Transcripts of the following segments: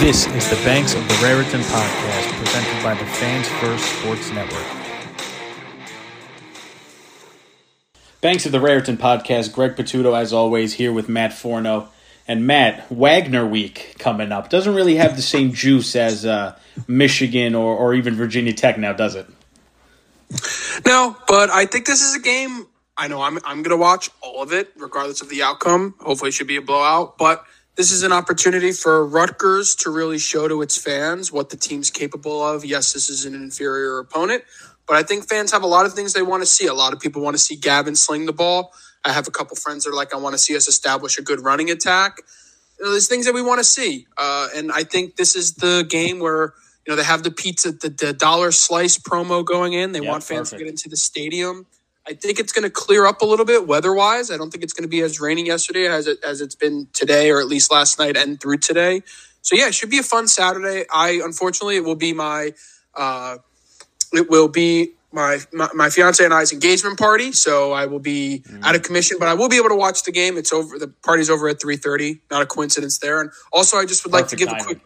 This is the Banks of the Raritan podcast presented by the Fans First Sports Network. Banks of the Raritan podcast, Greg Patuto, as always, here with Matt Forno. And Matt, Wagner Week coming up. Doesn't really have the same juice as uh, Michigan or, or even Virginia Tech now, does it? No, but I think this is a game. I know I'm, I'm going to watch all of it, regardless of the outcome. Hopefully, it should be a blowout. But this is an opportunity for Rutgers to really show to its fans what the team's capable of. Yes, this is an inferior opponent, but I think fans have a lot of things they want to see. A lot of people want to see Gavin sling the ball. I have a couple friends that are like, I want to see us establish a good running attack. You know, there's things that we want to see, uh, and I think this is the game where you know they have the pizza, the, the dollar slice promo going in. They want fans perfect. to get into the stadium. I think it's going to clear up a little bit weather wise. I don't think it's going to be as rainy yesterday as it as it's been today, or at least last night and through today. So yeah, it should be a fun Saturday. I unfortunately it will be my uh, it will be my, my, my fiance and I's engagement party, so I will be mm. out of commission, but I will be able to watch the game. It's over. The party's over at three thirty. Not a coincidence there. And also, I just would Perfect like to give timing. a quick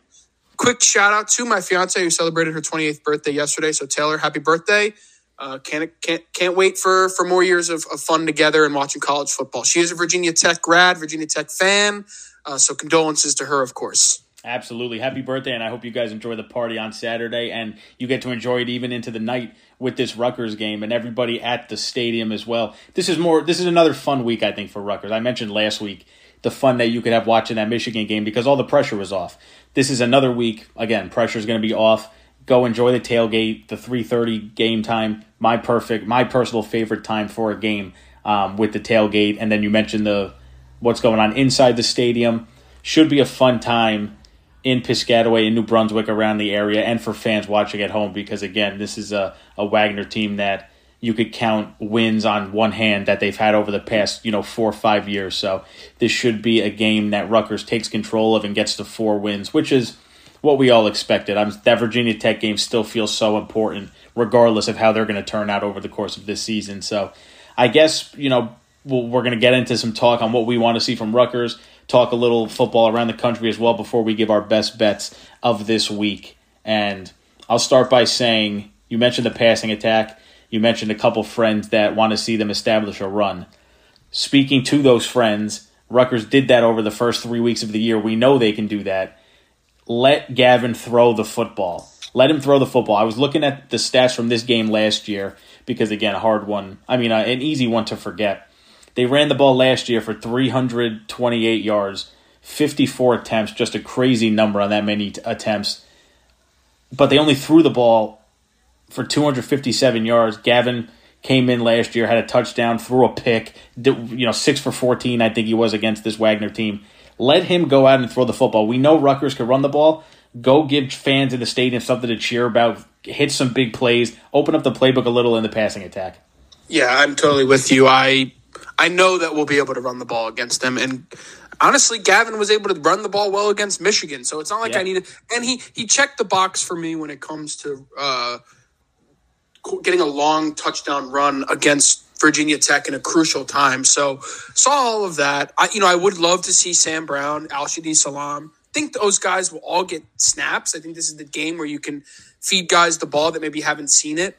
quick shout out to my fiance who celebrated her twenty eighth birthday yesterday. So Taylor, happy birthday! Uh, can't can't can't wait for for more years of, of, fun together and watching college football. She is a Virginia Tech grad, Virginia Tech fan, uh, so condolences to her, of course. Absolutely, happy birthday, and I hope you guys enjoy the party on Saturday, and you get to enjoy it even into the night with this Rutgers game and everybody at the stadium as well. This is more. This is another fun week, I think, for Rutgers. I mentioned last week the fun that you could have watching that Michigan game because all the pressure was off. This is another week. Again, pressure is going to be off go enjoy the tailgate, the 3:30 game time. My perfect, my personal favorite time for a game um, with the tailgate. And then you mentioned the what's going on inside the stadium. Should be a fun time in Piscataway in New Brunswick around the area, and for fans watching at home because again, this is a, a Wagner team that you could count wins on one hand that they've had over the past, you know, four or five years. So this should be a game that Rutgers takes control of and gets to four wins, which is what we all expected. I'm, that Virginia Tech game still feels so important, regardless of how they're going to turn out over the course of this season. So, I guess you know we we are going to get into some talk on what we want to see from Rutgers. Talk a little football around the country as well before we give our best bets of this week. And I'll start by saying you mentioned the passing attack. You mentioned a couple friends that want to see them establish a run. Speaking to those friends, Rutgers did that over the first three weeks of the year. We know they can do that let Gavin throw the football. Let him throw the football. I was looking at the stats from this game last year because, again, a hard one. I mean, uh, an easy one to forget. They ran the ball last year for 328 yards, 54 attempts, just a crazy number on that many t- attempts. But they only threw the ball for 257 yards. Gavin came in last year, had a touchdown, threw a pick, you know, 6 for 14, I think he was against this Wagner team. Let him go out and throw the football. We know Rutgers can run the ball. Go give fans in the stadium something to cheer about. Hit some big plays. Open up the playbook a little in the passing attack. Yeah, I'm totally with you. I I know that we'll be able to run the ball against them, and honestly, Gavin was able to run the ball well against Michigan. So it's not like yeah. I needed. And he he checked the box for me when it comes to uh, getting a long touchdown run against Virginia Tech in a crucial time. So saw all of that. I, you know, I would love to see Sam Brown, Al-Shadee Salaam. I think those guys will all get snaps. I think this is the game where you can feed guys the ball that maybe haven't seen it.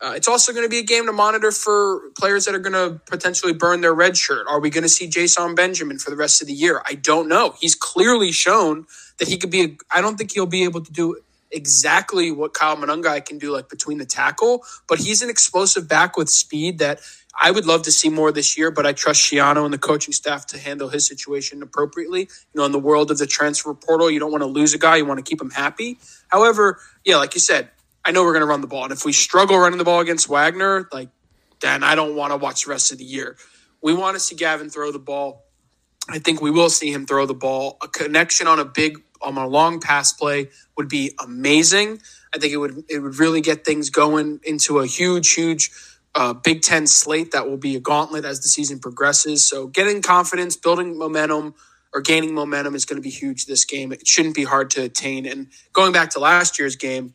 Uh, it's also going to be a game to monitor for players that are going to potentially burn their red shirt. Are we going to see Ja'shon Benjamin for the rest of the year? I don't know. He's clearly shown that he could be. A, I don't think he'll be able to do exactly what Kyle Monangai can do, like between the tackle, but he's an explosive back with speed that I would love to see more this year, but I trust Schiano and the coaching staff to handle his situation appropriately. You know, in the world of the transfer portal, you don't want to lose a guy, you want to keep him happy. However, yeah, like you said, I know we're going to run the ball. And if we struggle running the ball against Wagner, like, then I don't want to watch the rest of the year. We want to see Gavin throw the ball. I think we will see him throw the ball. A connection on a big on a long pass play would be amazing. I think it would it would really get things going into a huge, huge uh, Big Ten slate that will be a gauntlet as the season progresses. So getting confidence, building momentum, or gaining momentum is going to be huge this game. It shouldn't be hard to attain. And going back to last year's game,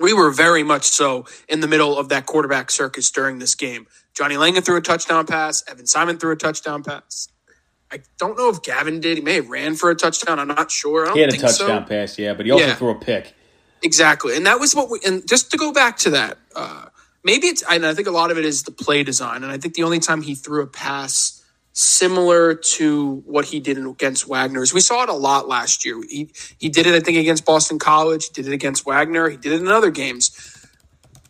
we were very much so in the middle of that quarterback circus during this game. Johnny Langan threw a touchdown pass. Evan Simon threw a touchdown pass. I don't know if Gavin did. He may have ran for a touchdown. I'm not sure. he had a touchdown so. pass, yeah, but he also yeah. threw a pick. Exactly, and that was what we. And just to go back to that, uh, maybe it's. And I think a lot of it is the play design. And I think the only time he threw a pass similar to what he did against Wagner's. We saw it a lot last year. He he did it, I think, against Boston College. He did it against Wagner. He did it in other games.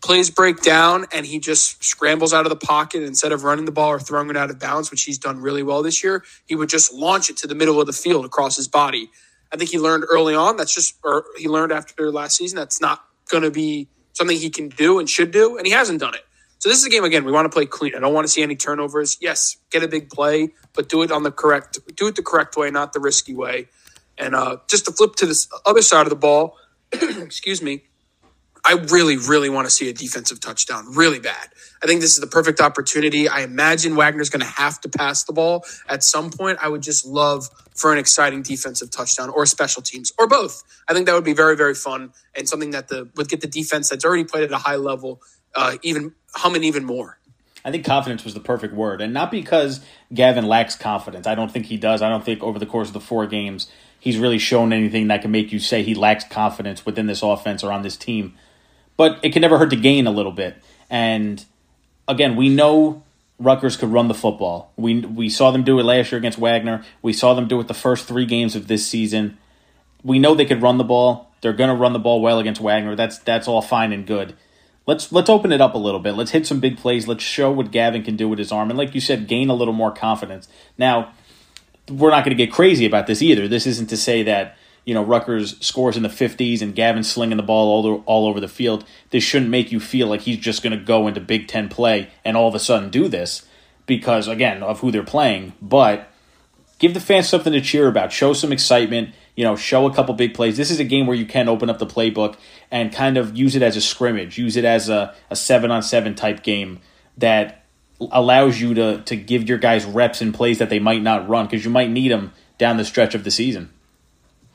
Plays break down, and he just scrambles out of the pocket instead of running the ball or throwing it out of bounds, which he's done really well this year. He would just launch it to the middle of the field across his body. I think he learned early on. That's just, or he learned after last season. That's not going to be something he can do and should do, and he hasn't done it. So this is a game again. We want to play clean. I don't want to see any turnovers. Yes, get a big play, but do it on the correct, do it the correct way, not the risky way. And uh, just to flip to this other side of the ball, excuse me, I really, really want to see a defensive touchdown, really bad. I think this is the perfect opportunity. I imagine Wagner's going to have to pass the ball at some point. I would just love for an exciting defensive touchdown or special teams or both. I think that would be very, very fun and something that the would get the defense that's already played at a high level uh, even humming even more. I think confidence was the perfect word, and not because Gavin lacks confidence. I don't think he does. I don't think over the course of the four games he's really shown anything that can make you say he lacks confidence within this offense or on this team. But it can never hurt to gain a little bit. And again, we know Rutgers could run the football. We we saw them do it last year against Wagner. We saw them do it the first three games of this season. We know they could run the ball. They're going to run the ball well against Wagner. That's that's all fine and good let's let's open it up a little bit. Let's hit some big plays. Let's show what Gavin can do with his arm, and like you said, gain a little more confidence. Now, we're not going to get crazy about this either. This isn't to say that you know Rutgers scores in the fifties and Gavin slinging the ball all over, all over the field. This shouldn't make you feel like he's just going to go into Big Ten play and all of a sudden do this because again of who they're playing. But give the fans something to cheer about. Show some excitement you know, show a couple big plays. This is a game where you can open up the playbook and kind of use it as a scrimmage, use it as a, a seven on seven type game that allows you to to give your guys reps and plays that they might not run because you might need them down the stretch of the season.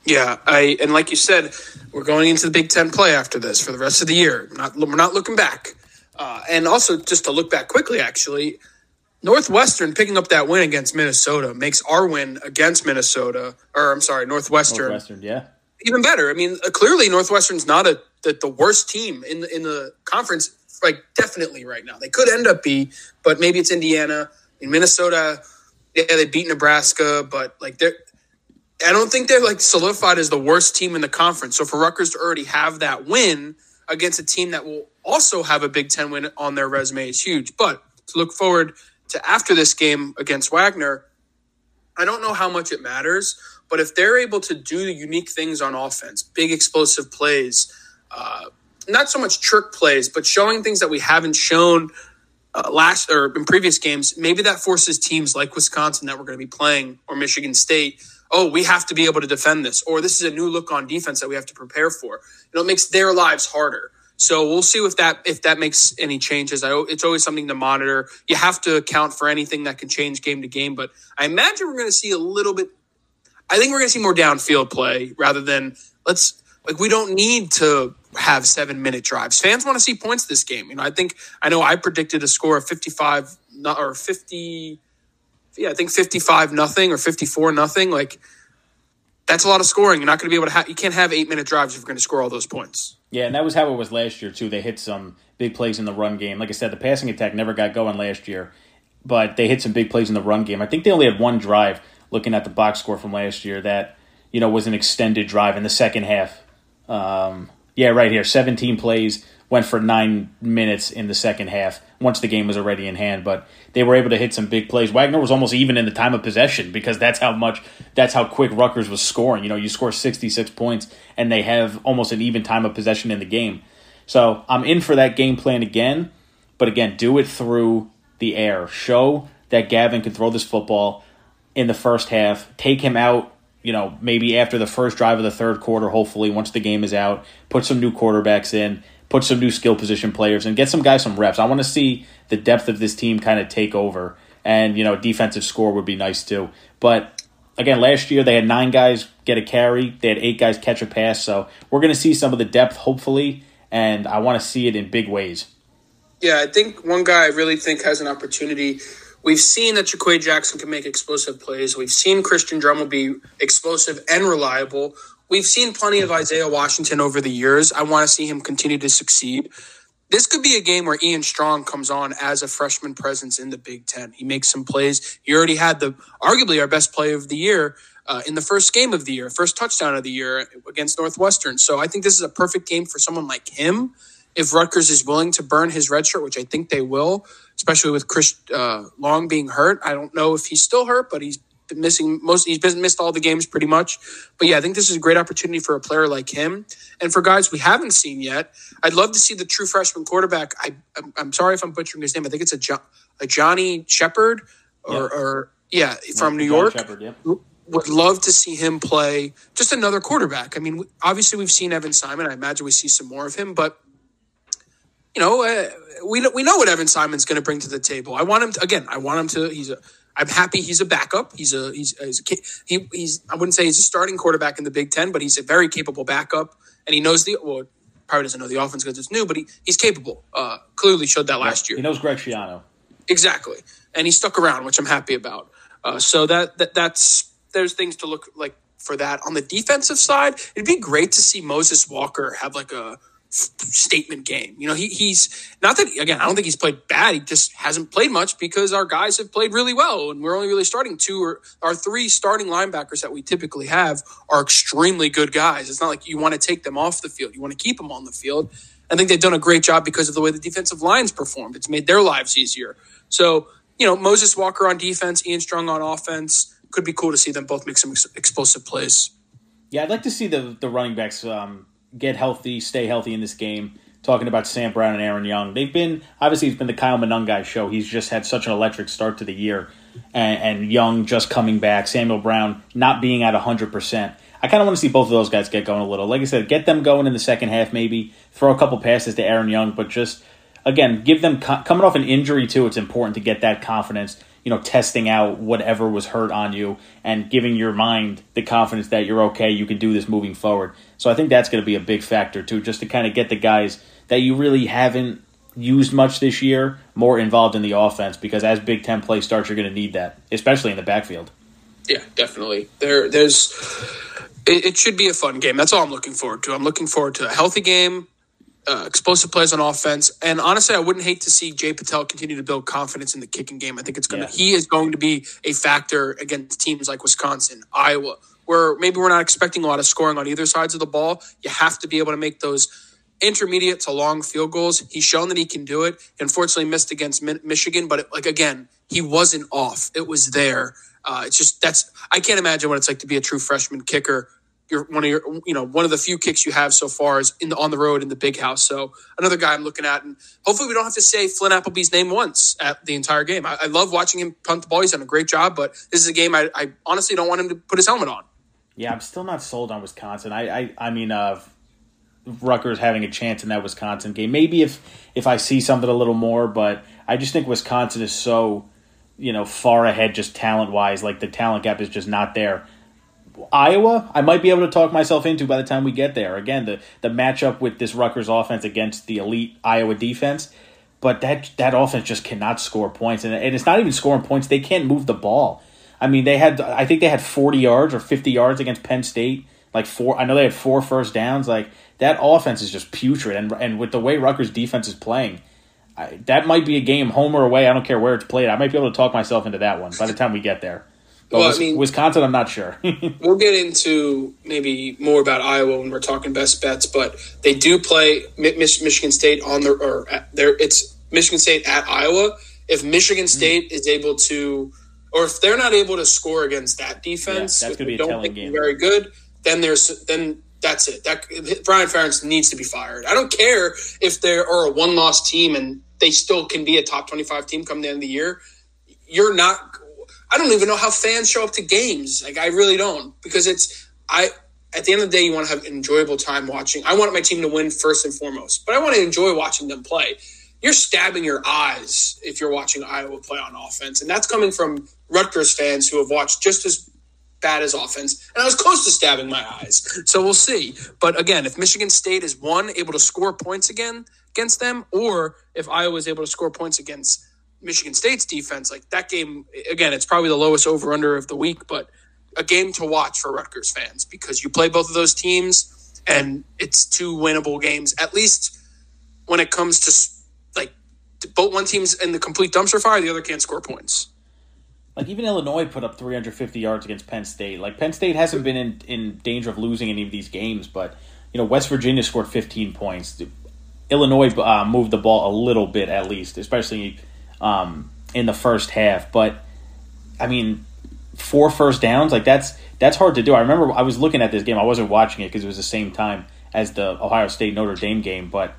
Yeah, I and like you said, we're going into the Big Ten play after this for the rest of the year. We're not we're not looking back, uh, and also just to look back quickly, actually, Northwestern picking up that win against Minnesota makes our win against Minnesota, or I'm sorry, Northwestern, Northwestern, yeah, even better. I mean, uh, clearly Northwestern's not a the, the worst team in the in the conference, like definitely right now. They could end up be, but maybe it's Indiana. In Minnesota, yeah, they beat Nebraska, but like they're. I don't think they're like solidified as the worst team in the conference. So for Rutgers to already have that win against a team that will also have a Big Ten win on their resume is huge. But to look forward to after this game against Wagner, I don't know how much it matters, but if they're able to do unique things on offense, big explosive plays, uh, not so much trick plays, but showing things that we haven't shown uh, last or in previous games, maybe that forces teams like Wisconsin that we're going to be playing or Michigan State. Oh, we have to be able to defend this, or this is a new look on defense that we have to prepare for. You know, it makes their lives harder. So we'll see if that if that makes any changes. I, it's always something to monitor. You have to account for anything that can change game to game, but I imagine we're going to see a little bit. I think we're going to see more downfield play rather than let's like we don't need to have seven minute drives. Fans want to see points this game. You know, I think I know I predicted a score of fifty five or fifty. Yeah, I think fifty five nothing or fifty four nothing. Like that's a lot of scoring. You're not going to be able to. have. you can't have eight minute drives if you're going to score all those points. Yeah, and that was how it was last year too. They hit some big plays in the run game. Like I said, the passing attack never got going last year, but they hit some big plays in the run game. I think they only had one drive. Looking at the box score from last year, that you know was an extended drive in the second half. Um, yeah, right here, 17 plays, went for nine minutes in the second half once the game was already in hand. But they were able to hit some big plays. Wagner was almost even in the time of possession because that's how much, that's how quick Rutgers was scoring. You know, you score 66 points and they have almost an even time of possession in the game. So I'm in for that game plan again. But again, do it through the air. Show that Gavin can throw this football in the first half, take him out, you know, maybe after the first drive of the third quarter, hopefully, once the game is out, put some new quarterbacks in, put some new skill position players, and get some guys some reps. I want to see the depth of this team kind of take over. And, you know, defensive score would be nice too. But again, last year they had nine guys get a carry, they had eight guys catch a pass. So we're going to see some of the depth, hopefully, and I want to see it in big ways. Yeah, I think one guy I really think has an opportunity. We've seen that JaQuae Jackson can make explosive plays. We've seen Christian Dremel be explosive and reliable. We've seen plenty of Isaiah Washington over the years. I want to see him continue to succeed. This could be a game where Ian Strong comes on as a freshman presence in the Big Ten. He makes some plays. He already had the arguably our best play of the year uh, in the first game of the year, first touchdown of the year against Northwestern. So I think this is a perfect game for someone like him. If Rutgers is willing to burn his red shirt, which I think they will, especially with Chris uh, Long being hurt. I don't know if he's still hurt, but he's missing most. He's been missed all the games pretty much. But yeah, I think this is a great opportunity for a player like him, and for guys we haven't seen yet. I'd love to see the true freshman quarterback. I I'm, I'm sorry if I'm butchering his name. I think it's a jo- a Johnny Shepard or, yeah. or yeah from New York. Shepard, yeah would love to see him play just another quarterback. I mean, obviously we've seen Evan Simon. I imagine we see some more of him, but you know, uh, we we know what Evan Simon's going to bring to the table. I want him to, again. I want him to. He's a. I'm happy he's a backup. He's a he's he's a, he, he's I wouldn't say he's a starting quarterback in the Big Ten, but he's a very capable backup, and he knows the well probably doesn't know the offense because it's new, but he, he's capable. Uh, clearly showed that last year. He knows Greg Schiano. Exactly, and he stuck around, which I'm happy about. Uh, so that, that that's there's things to look like for that. On the defensive side, it'd be great to see Moses Walker have like a statement game. You know, he, he's not that again. I don't think he's played bad. He just hasn't played much because our guys have played really well, and we're only really starting two or our three starting linebackers that we typically have are extremely good guys. It's not like you want to take them off the field; you want to keep them on the field. I think they've done a great job because of the way the defensive lines performed. It's made their lives easier. So you know, Moses Walker on defense, Ian Strong on offense. Could be cool to see them both make some ex- explosive plays. Yeah, I'd like to see the the running backs um, get healthy, stay healthy in this game. Talking about Sam Brown and Aaron Young, they've been obviously it's been the Kyle Monangai show. He's just had such an electric start to the year, and, and Young just coming back, Samuel Brown not being at hundred percent. I kind of want to see both of those guys get going a little. Like I said, get them going in the second half, maybe throw a couple passes to Aaron Young, but just again give them coming off an injury too. It's important to get that confidence you know, testing out whatever was hurt on you and giving your mind the confidence that you're okay, you can do this moving forward. So I think that's going to be a big factor too, just to kind of get the guys that you really haven't used much this year more involved in the offense because as Big Ten play starts, you're going to need that, especially in the backfield. Yeah, definitely. There, there's. It, it should be a fun game. That's all I'm looking forward to. I'm looking forward to a healthy game uh, explosive plays on offense. And honestly, I wouldn't hate to see Jai Patel continue to build confidence in the kicking game. I think it's going to, yeah. he is going to be a factor against teams like Wisconsin, Iowa, where maybe we're not expecting a lot of scoring on either sides of the ball. You have to be able to make those intermediate to long field goals. He's shown that he can do it. Unfortunately, missed against Michigan, but it, like again, he wasn't off. It was there. Uh, it's just that's I can't imagine what it's like to be a true freshman kicker your one of your you know one of the few kicks you have so far is in the, on the road in the big house. So another guy I'm looking at, and hopefully we don't have to say Flynn Appleby's name once at the entire game. I, I love watching him punt the ball. He's done a great job, but this is a game I, I, honestly don't want him to put his helmet on. Yeah, I'm still not sold on Wisconsin. I I, I mean, uh, Rutgers having a chance in that Wisconsin game. Maybe if if I see something a little more, but I just think Wisconsin is so you know far ahead just talent wise. Like the talent gap is just not there. Iowa, I might be able to talk myself into by the time we get there. Again, the the matchup with this Rutgers offense against the elite Iowa defense, but that that offense just cannot score points, and, and it's not even scoring points. They can't move the ball. I mean, they had I think they had forty yards or fifty yards against Penn State. Like four, I know they had four first downs. Like that offense is just putrid, and and with the way Rutgers defense is playing, I, that might be a game home or away. I don't care where it's played. I might be able to talk myself into that one by the time we get there. Well, I mean, Wisconsin, I'm not sure. we'll get into maybe more about Iowa when we're talking best bets, but they do play Michigan State on their or there. It's Michigan State at Iowa. If Michigan hmm. State mm. is able to, or if they're not able to score against that defense, yeah, that's going to be a telling game. Very good. Then there's then that's it. That Brian Ferentz needs to be fired. I don't care if they are a one loss team and they still can be a top twenty five team come the end of the year you're not. I don't even know how fans show up to games. Like I really don't because it's I. At the end of the day, you want to have an enjoyable time watching. I want my team to win first and foremost, but I want to enjoy watching them play. You're stabbing your eyes if you're watching Iowa play on offense, and that's coming from Rutgers fans who have watched just as bad as offense, and I was close to stabbing my eyes. So we'll see. But again, if Michigan State is one able to score points again against them, or if Iowa is able to score points against Michigan State's defense, like that game again, it's probably the lowest over under of the week, but a game to watch for Rutgers fans because you play both of those teams and it's two winnable games at least when it comes to like both one team's in the complete dumpster fire, the other can't score points. Like even Illinois put up 350 yards against Penn State. Like Penn State hasn't been in, in danger of losing any of these games, but you know West Virginia scored 15 points. Illinois uh, moved the ball a little bit at least, especially um, in the first half. But I mean, four first downs like that's that's hard to do. I remember I was looking at this game. I wasn't watching it because it was the same time as the Ohio State Notre Dame game. But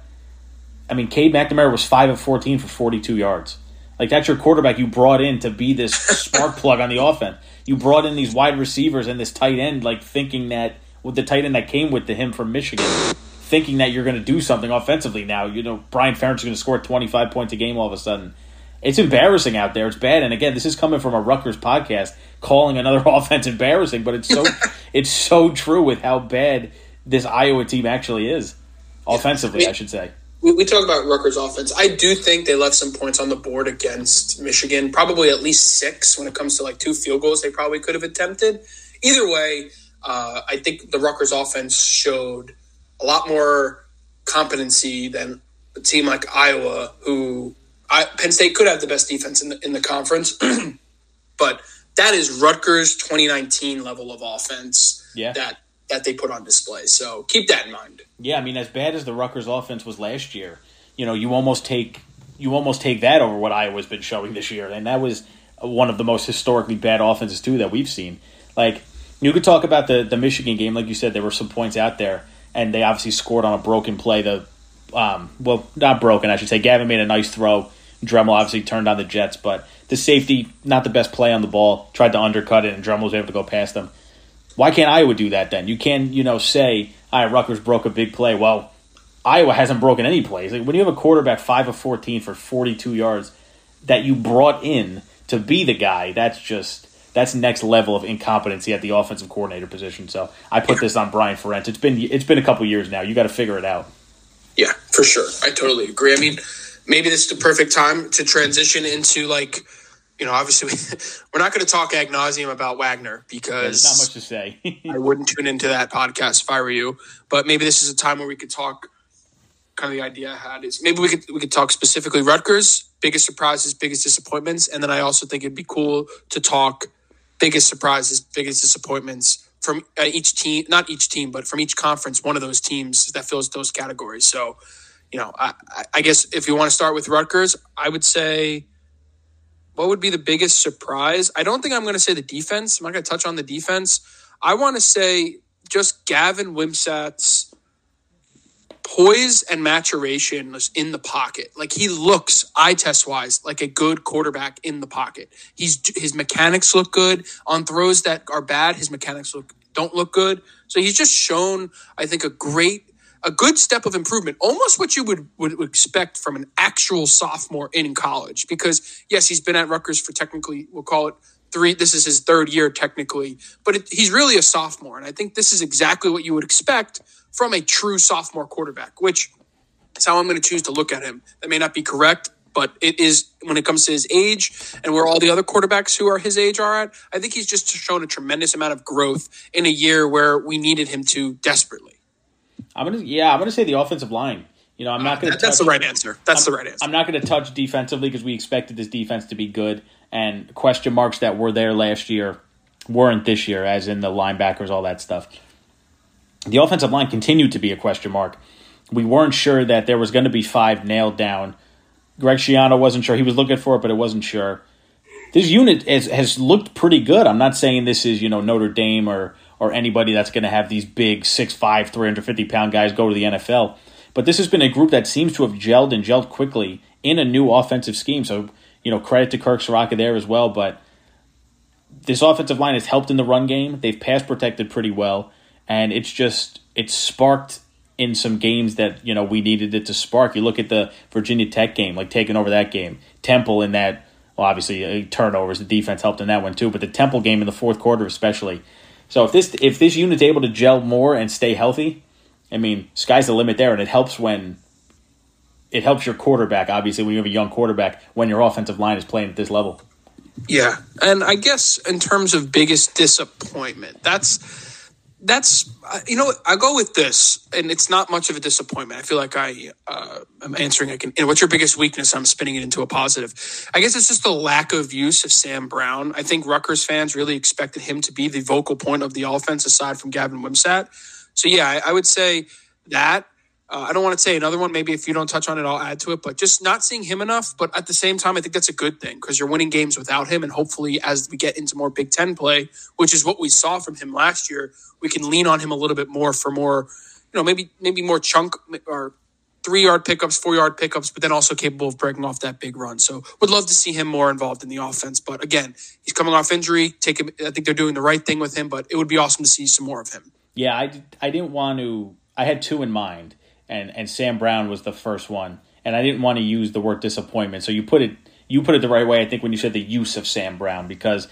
I mean, Cade McNamara was five of 14 for 42 yards. Like that's your quarterback you brought in to be this spark plug on the offense. You brought in these wide receivers and this tight end, like thinking that with the tight end that came with the, him from Michigan, thinking that you're going to do something offensively now. You know, Brian Ferentz is going to score 25 points a game all of a sudden. It's embarrassing out there. It's bad. And again, this is coming from a Rutgers podcast calling another offense embarrassing, but it's so it's so true with how bad this Iowa team actually is offensively. I should say we, we talk about Rutgers offense. I do think they left some points on the board against Michigan, probably at least six when it comes to like two field goals they probably could have attempted. Either way, uh, I think the Rutgers offense showed a lot more competency than a team like Iowa, who I, Penn State could have the best defense in the in the conference, but that is Rutgers 2019 level of offense. Yeah. That that they put on display. So keep that in mind. Yeah, I mean, as bad as the Rutgers offense was last year, you know, you almost take you almost take that over what Iowa's been showing this year, and that was one of the most historically bad offenses too that we've seen. Like you could talk about the the Michigan game, like you said, there were some points out there, and they obviously scored on a broken play. The um, well, not broken, I should say. Gavin made a nice throw. Dremel obviously turned on the Jets, but the safety, not the best play on the ball, tried to undercut it, and Dremel was able to go past them. Why can't Iowa do that then? You can, you know, say, all right, Rutgers broke a big play. Well, Iowa hasn't broken any plays. Like when you have a quarterback five of fourteen for forty two yards that you brought in to be the guy, that's just that's next level of incompetency at the offensive coordinator position. So I put this on Brian Ferentz. It's been it's been a couple years now. You got to figure it out. Yeah, for sure. I totally agree. I mean, maybe this is the perfect time to transition into like you know, obviously we, are not going to talk ad nauseum about Wagner because there's not much to say. I wouldn't tune into that podcast if I were you. But maybe this is a time where we could talk. Kind of the idea I had is maybe we could we could talk specifically Rutgers biggest surprises, biggest disappointments, and then I also think it'd be cool to talk biggest surprises, biggest disappointments from uh, each team, not each team, but from each conference, one of those teams that fills those categories. So, you know, I, I guess if you want to start with Rutgers, I would say what would be the biggest surprise? I don't think I'm going to say the defense. I'm not going to touch on the defense. I want to say just Gavin Wimsatt's poise and maturation in the pocket. Like he looks eye test wise like a good quarterback in the pocket. He's his mechanics look good on throws that are bad. His mechanics look don't look good. So he's just shown, I think, a great a good step of improvement, almost what you would, would expect from an actual sophomore in college. Because yes, he's been at Rutgers for technically, we'll call it three. This is his third year technically, but it, he's really a sophomore, and I think this is exactly what you would expect from a true sophomore quarterback, which is how I'm going to choose to look at him. That may not be correct, but it is when it comes to his age and where all the other quarterbacks who are his age are at. I think he's just shown a tremendous amount of growth in a year where we needed him to desperately. I'm gonna yeah, I'm gonna say the offensive line. You know, I'm not uh, gonna. That, that's the right answer. That's I'm, the right answer. I'm not gonna touch defensively because we expected this defense to be good, and question marks that were there last year weren't this year, as in the linebackers, all that stuff. The offensive line continued to be a question mark. We weren't sure that there was going to be five nailed down. Greg Schiano wasn't sure. He was looking for it, but it wasn't sure. This unit has, has looked pretty good. I'm not saying this is, you know, Notre Dame or or anybody that's going to have these big 6'5", 350 pound guys go to the NFL. But this has been a group that seems to have gelled and gelled quickly in a new offensive scheme. So you know, credit to Kirk Ciarrocca there as well. But this offensive line has helped in the run game. They've pass protected pretty well, and it's just it's sparked in some games that you know we needed it to spark. You look at the Virginia Tech game, like taking over that game. Temple in that, well, obviously uh, turnovers. The defense helped in that one too, but the Temple game in the fourth quarter especially. So if this if this unit's able to gel more and stay healthy, I mean, sky's the limit there, and it helps when it helps your quarterback. Obviously, when you have a young quarterback, when your offensive line is playing at this level. Yeah, and I guess in terms of biggest disappointment, that's that's uh, you know I go with this, and it's not much of a disappointment. I feel like I uh, am answering. I can. what's your biggest weakness? I'm spinning it into a positive. I guess it's just the lack of use of Sam Brown. I think Rutgers fans really expected him to be the vocal point of the offense, aside from Gavin Wimsatt. So yeah, I, I would say that. Uh, I don't want to say another one. Maybe if you don't touch on it, I'll add to it. But just not seeing him enough. But at the same time, I think that's a good thing because you're winning games without him. And hopefully, as we get into more Big Ten play, which is what we saw from him last year, we can lean on him a little bit more for more, you know, maybe maybe more chunk or three yard pickups, four yard pickups, but then also capable of breaking off that big run. So would love to see him more involved in the offense. But again, he's coming off injury. Take him. I think they're doing the right thing with him. But it would be awesome to see some more of him. Yeah, I, I didn't want to. I had two in mind and and Sam Brown was the first one. And I didn't want to use the word disappointment. So you put it you put it the right way, I think, when you said the use of Sam Brown, because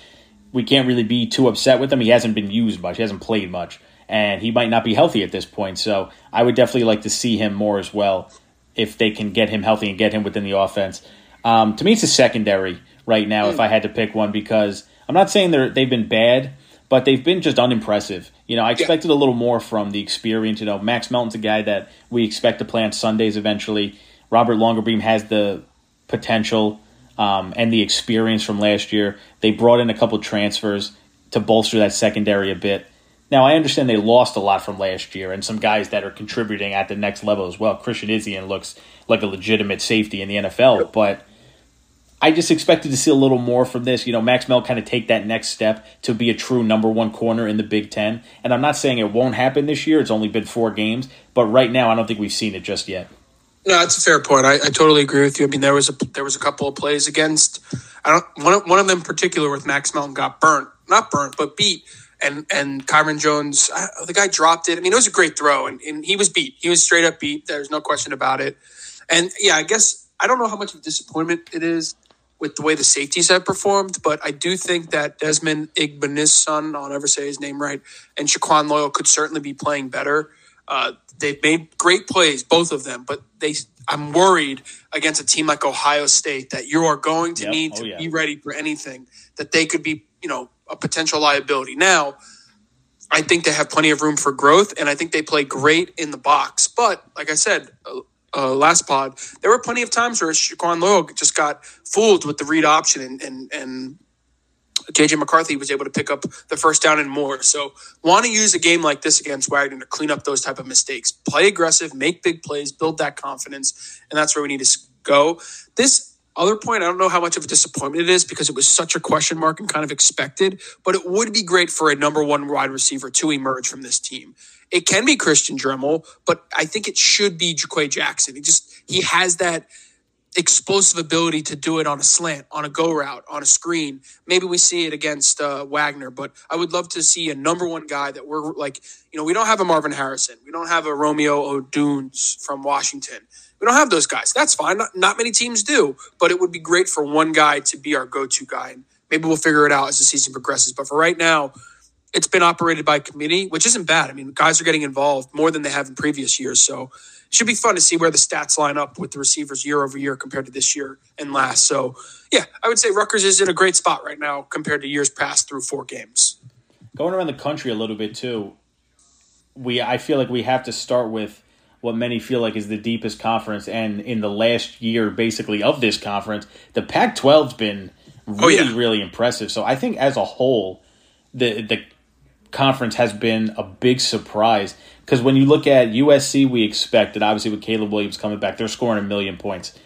we can't really be too upset with him. He hasn't been used much. He hasn't played much. And he might not be healthy at this point. So I would definitely like to see him more as well if they can get him healthy and get him within the offense. Um, to me, it's a secondary right now, mm. if I had to pick one, because I'm not saying they're, they've been bad, but they've been just unimpressive. You know, I expected yeah. a little more from the experience. You know, Max Melton's a guy that we expect to play on Sundays eventually. Robert Longerbeam has the potential um, and the experience from last year. They brought in a couple transfers to bolster that secondary a bit. Now, I understand they lost a lot from last year and some guys that are contributing at the next level as well. Christian Izien looks like a legitimate safety in the NFL, but I just expected to see a little more from this. You know, Max Mel kind of take that next step to be a true number one corner in the Big Ten. And I'm not saying it won't happen this year. It's only been four games, but right now I don't think we've seen it just yet. No, that's a fair point. I, I totally agree with you. I mean, there was a there was a couple of plays against I don't one of, one of them in particular with Max Melton got burnt, not burnt, but beat, and and Kyron Jones, I, the guy dropped it. I mean, it was a great throw, and, and he was beat. He was straight up beat. There's no question about it. And yeah, I guess I don't know how much of a disappointment it is with the way the safeties have performed, but I do think that Desmond Igbinosun, I'll never say his name right, and Shaquan Loyal could certainly be playing better. Uh, they've made great plays, both of them, but they I'm worried against a team like Ohio State that you are going to yep. need to oh, yeah. be ready for anything that they could be, you know, a potential liability. Now, I think they have plenty of room for growth, and I think they play great in the box. But like I said, uh, last pod, there were plenty of times where Shaquan Loyal just got fooled with the read option, and and, and JJ McCarthy was able to pick up the first down and more. So, want to use a game like this against Wagner to clean up those type of mistakes. Play aggressive, make big plays, build that confidence, and that's where we need to go. This other point, I don't know how much of a disappointment it is because it was such a question mark and kind of expected, but it would be great for a number one wide receiver to emerge from this team. It can be Christian Dremel, but I think it should be JaQuae Jackson. He just he has that explosive ability to do it on a slant, on a go route, on a screen. Maybe we see it against uh, Wagner, but I would love to see a number one guy that we're like, you know, we don't have a Marvin Harrison, we don't have a Romeo Odunze from Washington. We don't have those guys. That's fine. Not, not many teams do, but it would be great for one guy to be our go-to guy. And maybe we'll figure it out as the season progresses. But for right now, it's been operated by committee, which isn't bad. I mean, guys are getting involved more than they have in previous years. So it should be fun to see where the stats line up with the receivers year over year compared to this year and last. So, yeah, I would say Rutgers is in a great spot right now compared to years past through four games. Going around the country a little bit too, we I feel like we have to start with what many feel like is the deepest conference, and in the last year, basically of this conference, the Pac-12's been oh, really, oh, yeah. really impressive. So I think as a whole, the the conference has been a big surprise because when you look at USC, we expected obviously with Caleb Williams coming back, they're scoring a million points.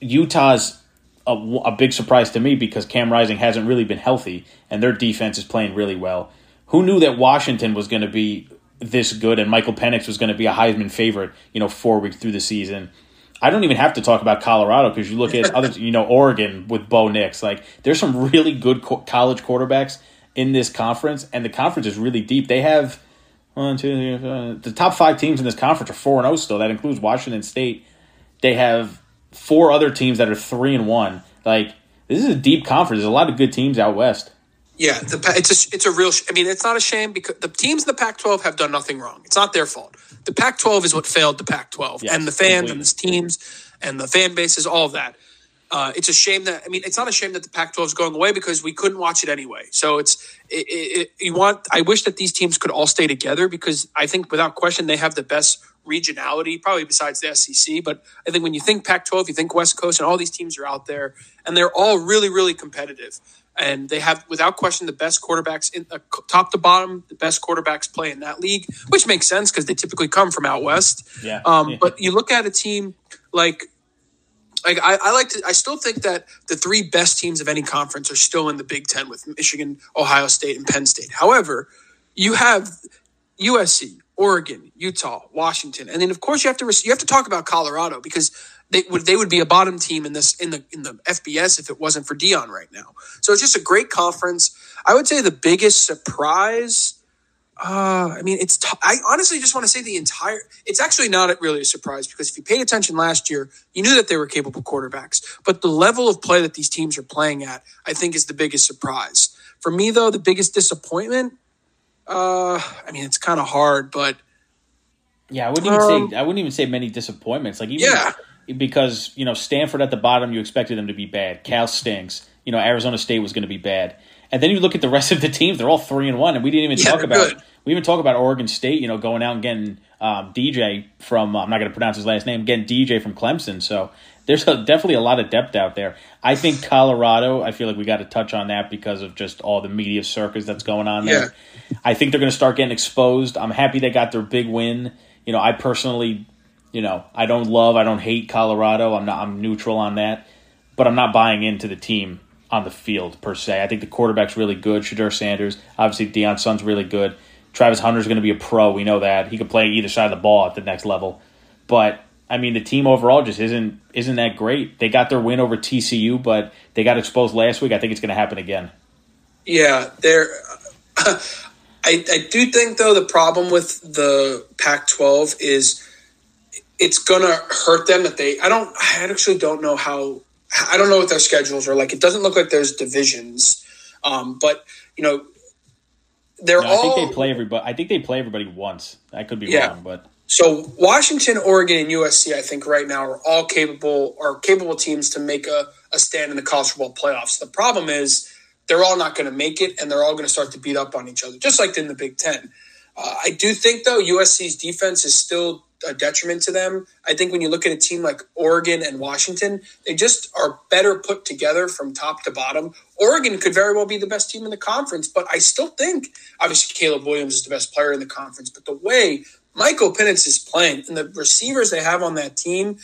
Utah's a, a, big surprise to me because Cam Rising hasn't really been healthy and their defense is playing really well. Who knew that Washington was going to be this good and Michael Penix was going to be a Heisman favorite, you know, four weeks through the season? I don't even have to talk about Colorado because you look at other, you know, Oregon with Bo Nix. Like, there's some really good co- college quarterbacks in this conference, and the conference is really deep. They have one, two, three, four, the top five teams in this conference are four and zero still. That includes Washington State. They have four other teams that are three and one. Like, this is a deep conference. There's a lot of good teams out west. Yeah, the, it's a it's a real. I mean, it's not a shame because the teams in the Pac-12 have done nothing wrong. It's not their fault. The Pac-12 is what failed the Pac-12, Yes, and the fans completely. and the teams and the fan bases, all of that. Uh, it's a shame that I mean, it's not a shame that the Pac-12 is going away because we couldn't watch it anyway. So it's it, it, it, you want. I wish that these teams could all stay together because I think without question they have the best regionality, probably besides the SEC. But I think when you think Pac-12, you think West Coast, and all these teams are out there, and they're all really, really competitive. And they have, without question, the best quarterbacks in uh, top to bottom. The best quarterbacks play in that league, which makes sense because they typically come from out west. Yeah. Um, but you look at a team like like I, I like to I still think that the three best teams of any conference are still in the Big Ten with Michigan, Ohio State, and Penn State. However, you have USC, Oregon, Utah, Washington, and then of course you have to you have to talk about Colorado because they would they would be a bottom team in this in the in the FBS if it wasn't for Deion right now. So it's just a great conference. I would say the biggest surprise. Uh, I mean, it's. T- I honestly just want to say the entire. It's actually not really a surprise because if you paid attention last year, you knew that they were capable quarterbacks. But the level of play that these teams are playing at, I think, is the biggest surprise. For me, though, the biggest disappointment. Uh, I mean, it's kind of hard, but Yeah, I wouldn't even Um, say I wouldn't even say many disappointments. Like even Yeah. Because you know Stanford at the bottom, you expected them to be bad. Cal stinks. You know Arizona State was going to be bad, and then you look at the rest of the teams; they're all three and one, and we didn't even Yeah, talk about good. we even talk about Oregon State. You know, going out and getting um, DJ from I'm not going to pronounce his last name, getting DJ from Clemson. So there's a, definitely a lot of depth out there. I think Colorado. I feel like we got to touch on that because of just all the media circus that's going on there. I think they're going to start getting exposed. I'm happy they got their big win. You know, I personally, you know, I don't love, I don't hate Colorado. I'm not, I'm neutral on that, but I'm not buying into the team on the field per se. I think the quarterback's really good. Shedeur Sanders, obviously Deion Sun's really good. Travis Hunter's going to be a pro. We know that he could play either side of the ball at the next level. But I mean, the team overall just isn't isn't that great. They got their win over TCU, but they got exposed last week. I think it's going to happen again. Yeah, there. I, I do think though the problem with the Pac-12 is it's gonna hurt them that they. I don't. I actually don't know how. I don't know what their schedules are like. It doesn't look like there's divisions, um, but you know, they're No, I all. think they play everybody. I think they play everybody once. I could be Yeah. wrong, but So Washington, Oregon, and USC, I think right now are all capable are capable teams to make a, a stand in the college football playoffs. The problem is they're all not going to make it, and they're all going to start to beat up on each other, just like in the Big Ten. Uh, I do think though USC's defense is still a detriment to them. I think when you look at a team like Oregon and Washington, they just are better put together from top to bottom. Oregon could very well be the best team in the conference, but I still think obviously Caleb Williams is the best player in the conference. But the way Michael Penix is playing and the receivers they have on that team,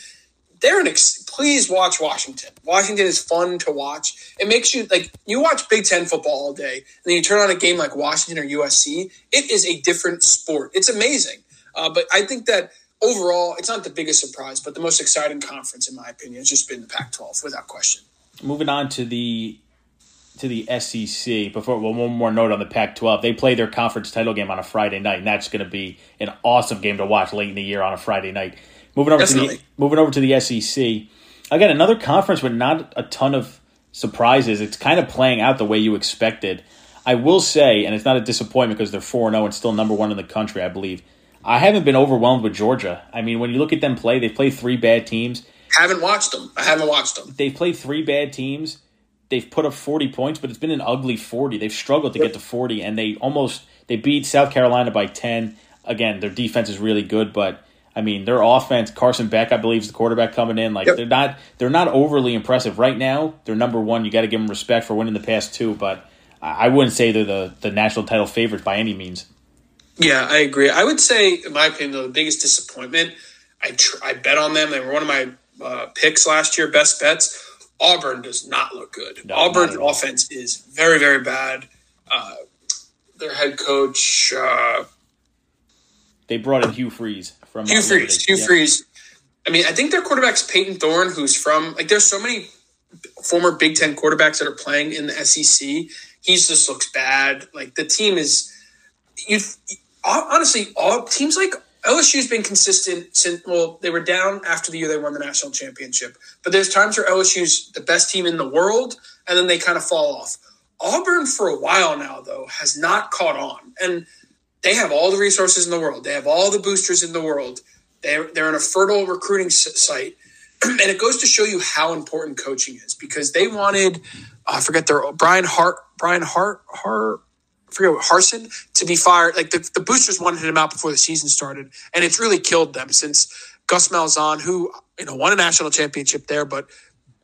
they're an ex- please watch Washington. Washington is fun to watch. It makes you like you watch Big Ten football all day, and then you turn on a game like Washington or USC. It is a different sport. It's amazing. Uh, but I think that overall, it's not the biggest surprise, but the most exciting conference, in my opinion, has just been the Pac-12 without question. moving on to the to the SEC. Before well, one more note on the Pac-12, they play their conference title game on a Friday night, and that's going to be an awesome game to watch late in the year on a Friday night. Moving over to the moving over to the SEC, again another conference with not a ton of surprises. It's kind of playing out the way you expected. I will say, and it's not a disappointment because they're four zero oh and still number one in the country, I believe. I haven't been overwhelmed with Georgia. I mean, when you look at them play, they've played three bad teams. Haven't watched them. I haven't watched them. they've played three bad teams. They've put up 40 points, but it's been an ugly 40. They've struggled to get to 40, and they almost they beat South Carolina by 10. Again, their defense is really good, but I mean their offense. Carson Beck, I believe, is the quarterback coming in. Like Yep. they're not they're not overly impressive right now. They're number one. You got to give them respect for winning the past two, but I I wouldn't say they're the the national title favorites by any means. Yeah, I agree. I would say, in my opinion, though, the biggest disappointment. I tr- I bet on them. They were one of my uh, picks last year, best bets. Auburn does not look good. No, Auburn's not at all. offense is very very bad. Uh, their head coach uh, They brought in Hugh Freeze from Hugh. Freeze. Hugh Yeah. Freeze. I mean, I think their quarterback's Payton Thorne, who's from like. There's so many former Big Ten quarterbacks that are playing in the SEC. He just looks bad. Like the team is, you honestly, all teams like LSU's been consistent since. Well, they were down after the year they won the national championship, but there's times where LSU's the best team in the world, and then they kind of fall off. Auburn for a while now, though, has not caught on, and they have all the resources in the world. They have all the boosters in the world. They're they're in a fertile recruiting site, and it goes to show you how important coaching is because they wanted I forget their Brian Hart Brian Hart Hart forget what, Harsin to be fired. Like the, the boosters wanted him out before the season started, and it's really killed them since Gus Malzahn, who you know won a national championship there, but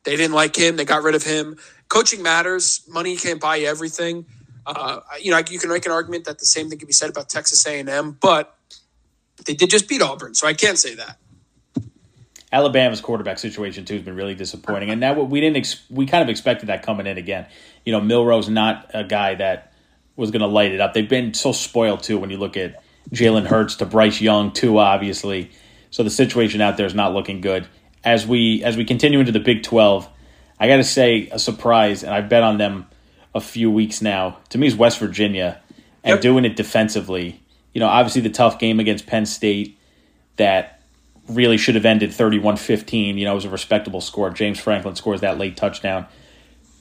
they didn't like him. They got rid of him. Coaching matters. Money can't buy everything. Uh, you know, you can make an argument that the same thing can be said about Texas A&M, but they did just beat Auburn, so I can't say that. Alabama's quarterback situation too has been really disappointing, and that we didn't ex- we kind of expected that coming in again. You know, Milroe's not a guy that was going to light it up. They've been so spoiled too when you look at Jalen Hurts to Bryce Young too, obviously. So the situation out there is not looking good. As we as we continue into the Big Twelve, I got to say a surprise, and I've bet on them a few weeks now. To me, is West Virginia and yep. doing it defensively. You know, obviously the tough game against Penn State that really should have ended 31-15. You know, it was a respectable score. James Franklin scores that late touchdown.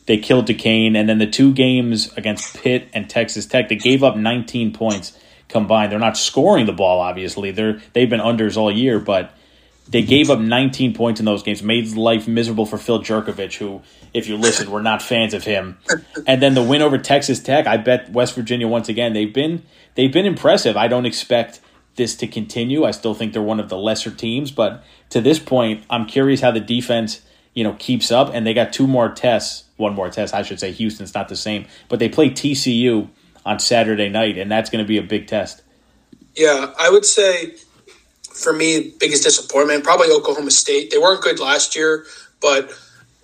They killed Duquesne, and then the two games against Pitt and Texas Tech, they gave up 19 points combined. They're not scoring the ball, obviously. They're they've been unders all year, but they gave up 19 points in those games, made life miserable for Phil Jurkovec, who, if you listen, we're not fans of him. And then the win over Texas Tech, I bet West Virginia once again. They've been they've been impressive. I don't expect this to continue. I still think they're one of the lesser teams, but to this point, I'm curious how the defense, you know, keeps up. And they got two more tests, one more test, I should say. Houston's not the same, but they play TCU on Saturday night, and that's going to be a big test. Yeah, I would say for me, biggest disappointment probably Oklahoma State. They weren't good last year, but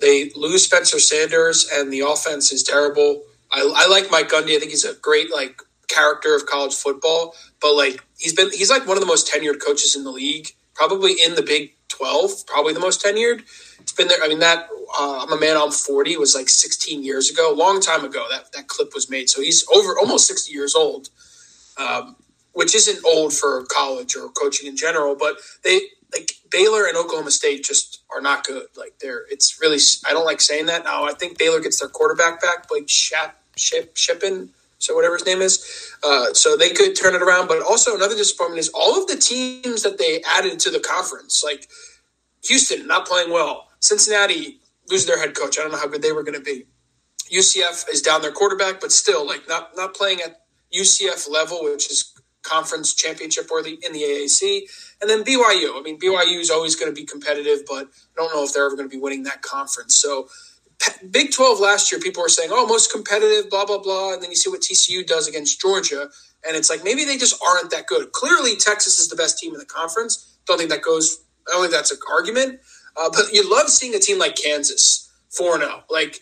they lose Spencer Sanders, and the offense is terrible. I, I like Mike Gundy. I think he's a great like character of college football, but like he's been he's like one of the most tenured coaches in the league, probably in the Big Twelve, probably the most tenured. Been there. I mean that uh, I'm a man. I'm 40 was like 16 years ago, a long time ago. That that clip was made. So he's over almost 60 years old, um, which isn't old for college or coaching in general. But they like Baylor and Oklahoma State just are not good. Like they're it's really I don't like saying that now. I think Baylor gets their quarterback back, Blake Shap, Ship, Shippen so whatever his name is. Uh, so they could turn it around. But also another disappointment is all of the teams that they added to the conference, like Houston not playing well, Cincinnati losing their head coach. I don't know how good they were going to be. UCF is down their quarterback, but still like not not playing at UCF level, which is conference championship worthy in the AAC. And then BYU. I mean, BYU is always going to be competitive, but I don't know if they're ever going to be winning that conference. So Big 12 last year, people were saying, oh, most competitive, blah, blah, blah. And then you see what TCU does against Georgia. And it's like, maybe they just aren't that good. Clearly, Texas is the best team in the conference. Don't think that goes, I don't think that's an argument. Uh, but you love seeing a team like Kansas 4 0. Like,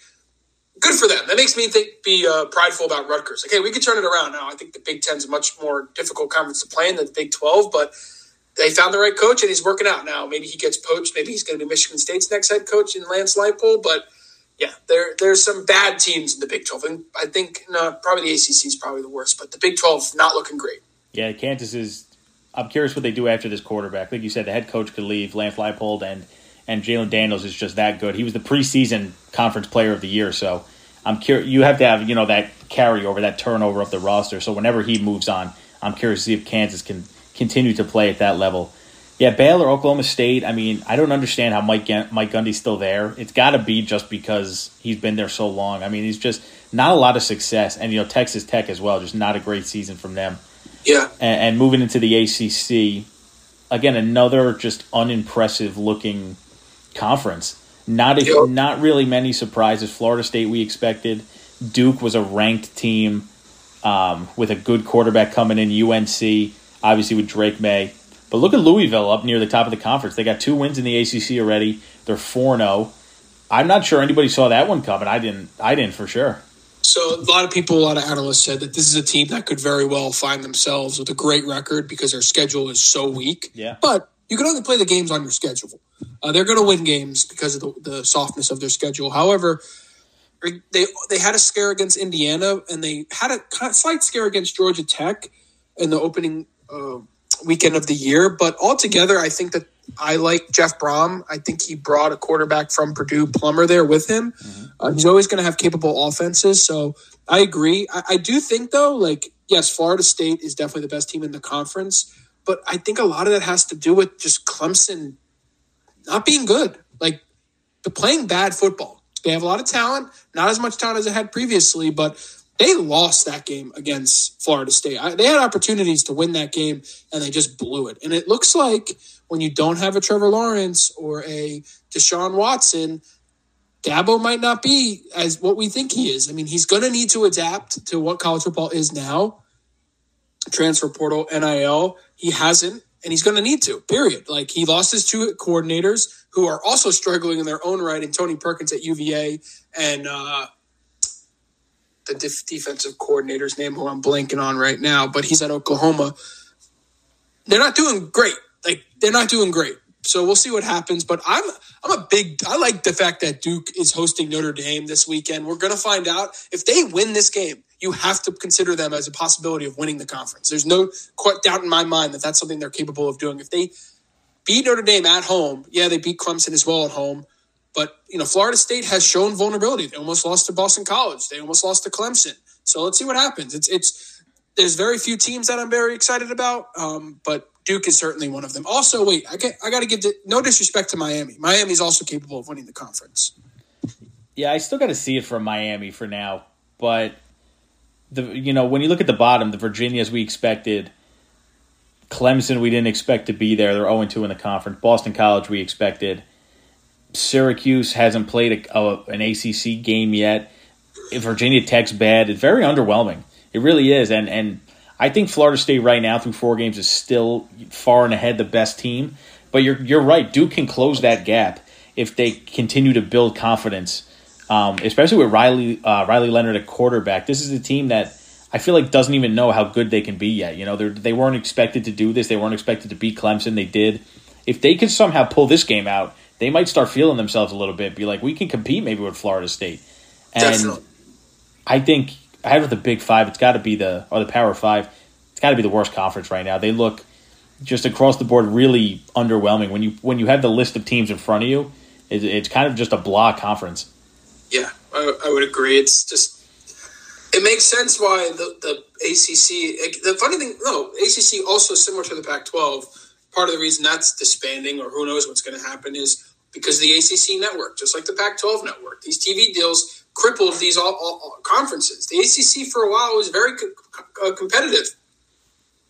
good for them. That makes me think be uh, prideful about Rutgers. Okay, we could turn it around now. I think the Big Ten is a much more difficult conference to play in than the Big 12, but they found the right coach and he's working out now. Maybe he gets poached. Maybe he's going to be Michigan State's next head coach in Lance Leipold, but – yeah, there there's some bad teams in the Big 12, and I think no, probably the ACC is probably the worst, but the Big 12 not looking great. Yeah, Kansas is. I'm curious what they do after this quarterback. Like you said, the head coach could leave, Lance Leipold, and and Jalon Daniels is just that good. He was the preseason conference player of the year, so I'm curious. You have to have you know that carryover, that turnover of the roster. So whenever he moves on, I'm curious to see if Kansas can continue to play at that level. Yeah, Baylor, Oklahoma State. I mean, I don't understand how Mike Mike Gundy's still there. It's got to be just because he's been there so long. I mean, he's just not a lot of success, and you know Texas Tech as well. Just not a great season from them. Yeah, and, and moving into the ACC, again, another just unimpressive looking conference. Not a, yep. not really many surprises. Florida State we expected. Duke was a ranked team um, with a good quarterback coming in. UNC obviously with Drake Maye, But look at Louisville up near the top of the conference. They got two wins in the ACC already. They're 4 0. I'm not sure anybody saw that one coming. I didn't. I didn't for sure. So a lot of people, a lot of analysts said that this is a team that could very well find themselves with a great record because their schedule is so weak. Yeah. But you can only play the games on your schedule. Uh, they're going to win games because of the, the softness of their schedule. However, they they had a scare against Indiana and they had a slight scare against Georgia Tech in the opening uh, weekend of the year. But altogether, I think that I like Jeff Brohm. I think he brought a quarterback from Purdue, Plummer, there with him. Mm-hmm. Uh, he's always going to have capable offenses. So I agree. I, I do think, though, like, yes, Florida State is definitely the best team in the conference. But I think a lot of that has to do with just Clemson not being good. Like, they're playing bad football. They have a lot of talent, not as much talent as they had previously, but they lost that game against Florida State. I, they had opportunities to win that game and they just blew it. And it looks like when you don't have a Trevor Lawrence or a Deshaun Watson, Dabo might not be as what we think he is. I mean, he's going to need to adapt to what college football is now. Transfer portal, NIL. He hasn't, and he's going to need to. Period. Like he lost his two coordinators who are also struggling in their own right, and Tony Perkins at UVA and uh, the def- defensive coordinator's name, who I'm blanking on right now, but he's at Oklahoma. They're not doing great. Like they're not doing great. So we'll see what happens. But I'm I'm a big I like the fact that Duke is hosting Notre Dame this weekend. We're gonna find out if they win this game. You have to consider them as a possibility of winning the conference. There's no doubt in my mind that that's something they're capable of doing. If they beat Notre Dame at home, yeah, they beat Clemson as well at home. But you know, Florida State has shown vulnerability. They almost lost to Boston College. They almost lost to Clemson. So let's see what happens. It's it's there's very few teams that I'm very excited about, um, but Duke is certainly one of them. Also, wait, I get, I got to give the, no disrespect to Miami. Miami's also capable of winning the conference. Yeah, I still got to see it from Miami for now, but the you know when you look at the bottom, the Virginias we expected, Clemson we didn't expect to be there. They're zero oh two in the conference. Boston College we expected. Syracuse hasn't played a, a, an ACC game yet. Virginia Tech's bad. It's very underwhelming. It really is, and and I think Florida State right now through four games is still far and ahead the best team. But you're you're right. Duke can close that gap if they continue to build confidence, um, especially with Riley uh, Riley Leonard at quarterback. This is a team that I feel like doesn't even know how good they can be yet. You know, they they weren't expected to do this. They weren't expected to beat Clemson. They did. If they could somehow pull this game out, they might start feeling themselves a little bit. Be like, we can compete maybe with Florida State. And Definitely. I think ahead of the Big Five, it's got to be the or the Power Five. It's got to be the worst conference right now. They look just across the board really underwhelming. When you when you have the list of teams in front of you, it, it's kind of just a blah conference. Yeah, I, I would agree. It's just it makes sense why the, the ACC. The funny thing, no, ACC also similar to the Pac-12. Part of the reason that's disbanding, or who knows what's going to happen, is because the ACC network, just like the Pac-12 network, these TV deals crippled these all, all, all conferences. The ACC for a while was very co- uh, competitive,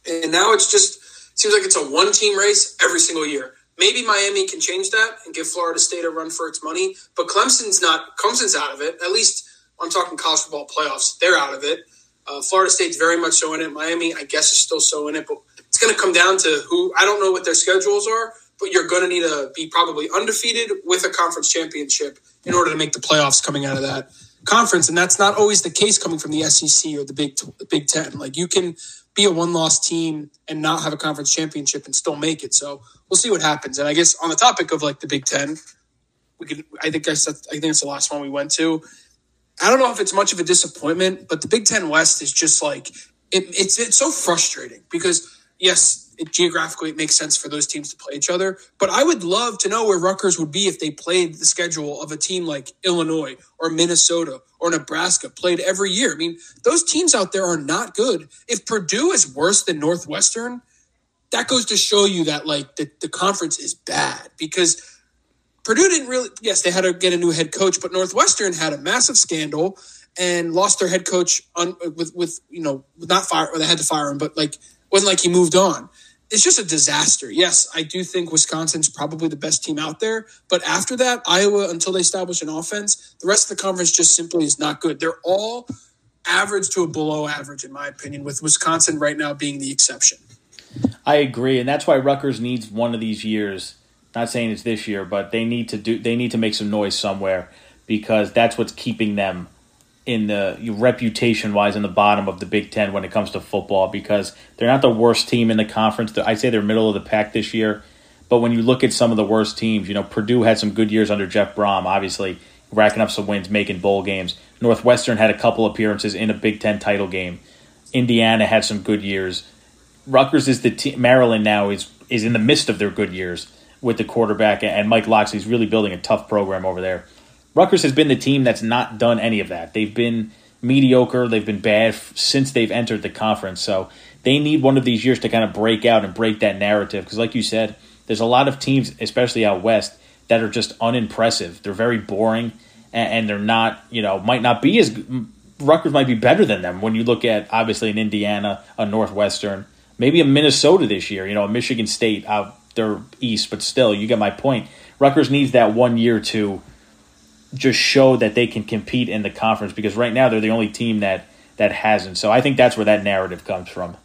and now it's just seems like it's a one-team race every single year. Maybe Miami can change that and give Florida State a run for its money, but Clemson's not. Clemson's out of it. At least I'm talking college football playoffs. They're out of it. Uh, Florida State's very much so in it. Miami, I guess, is still so in it, but it's going to come down to who. I don't know what their schedules are, but you're going to need to be probably undefeated with a conference championship in order to make the playoffs coming out of that conference, and that's not always the case coming from the SEC or the Big the Big Ten. Like you can be a one loss team and not have a conference championship and still make it. So we'll see what happens. And I guess on the topic of like the Big Ten, we could I think I said I think it's the last one we went to. I don't know if it's much of a disappointment, but the Big Ten West is just like it, it's it's so frustrating because yes, geographically it makes sense for those teams to play each other. But I would love to know where Rutgers would be if they played the schedule of a team like Illinois or Minnesota or Nebraska played every year. I mean, those teams out there are not good. If Purdue is worse than Northwestern, that goes to show you that like the, the conference is bad because Purdue didn't really yes, they had to get a new head coach, but Northwestern had a massive scandal and lost their head coach on with with you know not fire or they had to fire him, but like wasn't like he moved on it's just a disaster. Yes, I do think Wisconsin's probably the best team out there, but after that, Iowa, until they establish an offense, the rest of the conference just simply is not good. They're all average to a below average, in my opinion, with Wisconsin right now being the exception. I agree, and that's why Rutgers needs one of these years. Not saying it's this year, but they need to do. They need to make some noise somewhere because that's what's keeping them in the reputation wise in the bottom of the Big Ten when it comes to football because they're not the worst team in the conference. I'd say they're middle of the pack this year, But when you look at some of the worst teams, you know, Purdue had some good years under Jeff Brohm, obviously racking up some wins, making bowl games. Northwestern had a couple appearances in a Big Ten title game. Indiana had some good years. Rutgers is the team. Maryland now is is in the midst of their good years with the quarterback and Mike Locksley's really building a tough program over there. Rutgers has been the team that's not done any of that. They've been mediocre. They've been bad since they've entered the conference. So they need one of these years to kind of break out and break that narrative. Because, like you said, there's a lot of teams, especially out west, that are just unimpressive. They're very boring, and, they're not, you know, might not be as. Rutgers might be better than them when you look at obviously an Indiana, a Northwestern, maybe a Minnesota this year. You know, a Michigan State out there east, but still, you get my point. Rutgers needs that one year to just show that they can compete in the conference because right now they're the only team that that hasn't. So I think that's where that narrative comes from.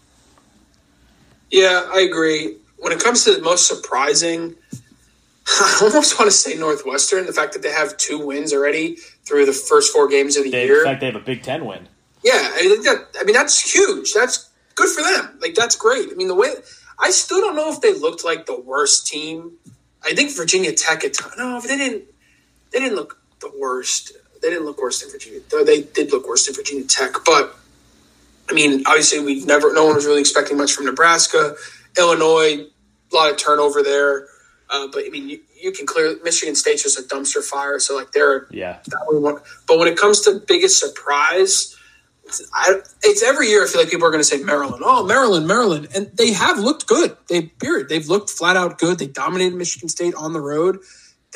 Yeah, I agree. When it comes to the most surprising, I almost want to say Northwestern. The fact that they have two wins already through the first four games of the they, year. In fact, they have a Big Ten win. Yeah, I, mean, that, I mean that's huge. That's good for them. Like that's great. I mean the way I still don't know if they looked like the worst team. I think Virginia Tech at time. No, they didn't. They didn't look the worst. They didn't look worse than Virginia. Though they did look worse than Virginia Tech, but I mean, obviously, we've never. No one was really expecting much from Nebraska, Illinois. A lot of turnover there, uh, but I mean, you, you can clear Michigan State's just a dumpster fire. So like they're yeah. But when it comes to biggest surprise, I, it's every year. I feel like people are going to say Maryland. Oh, Maryland, Maryland, and they have looked good. They period. They've looked flat out good. They dominated Michigan State on the road.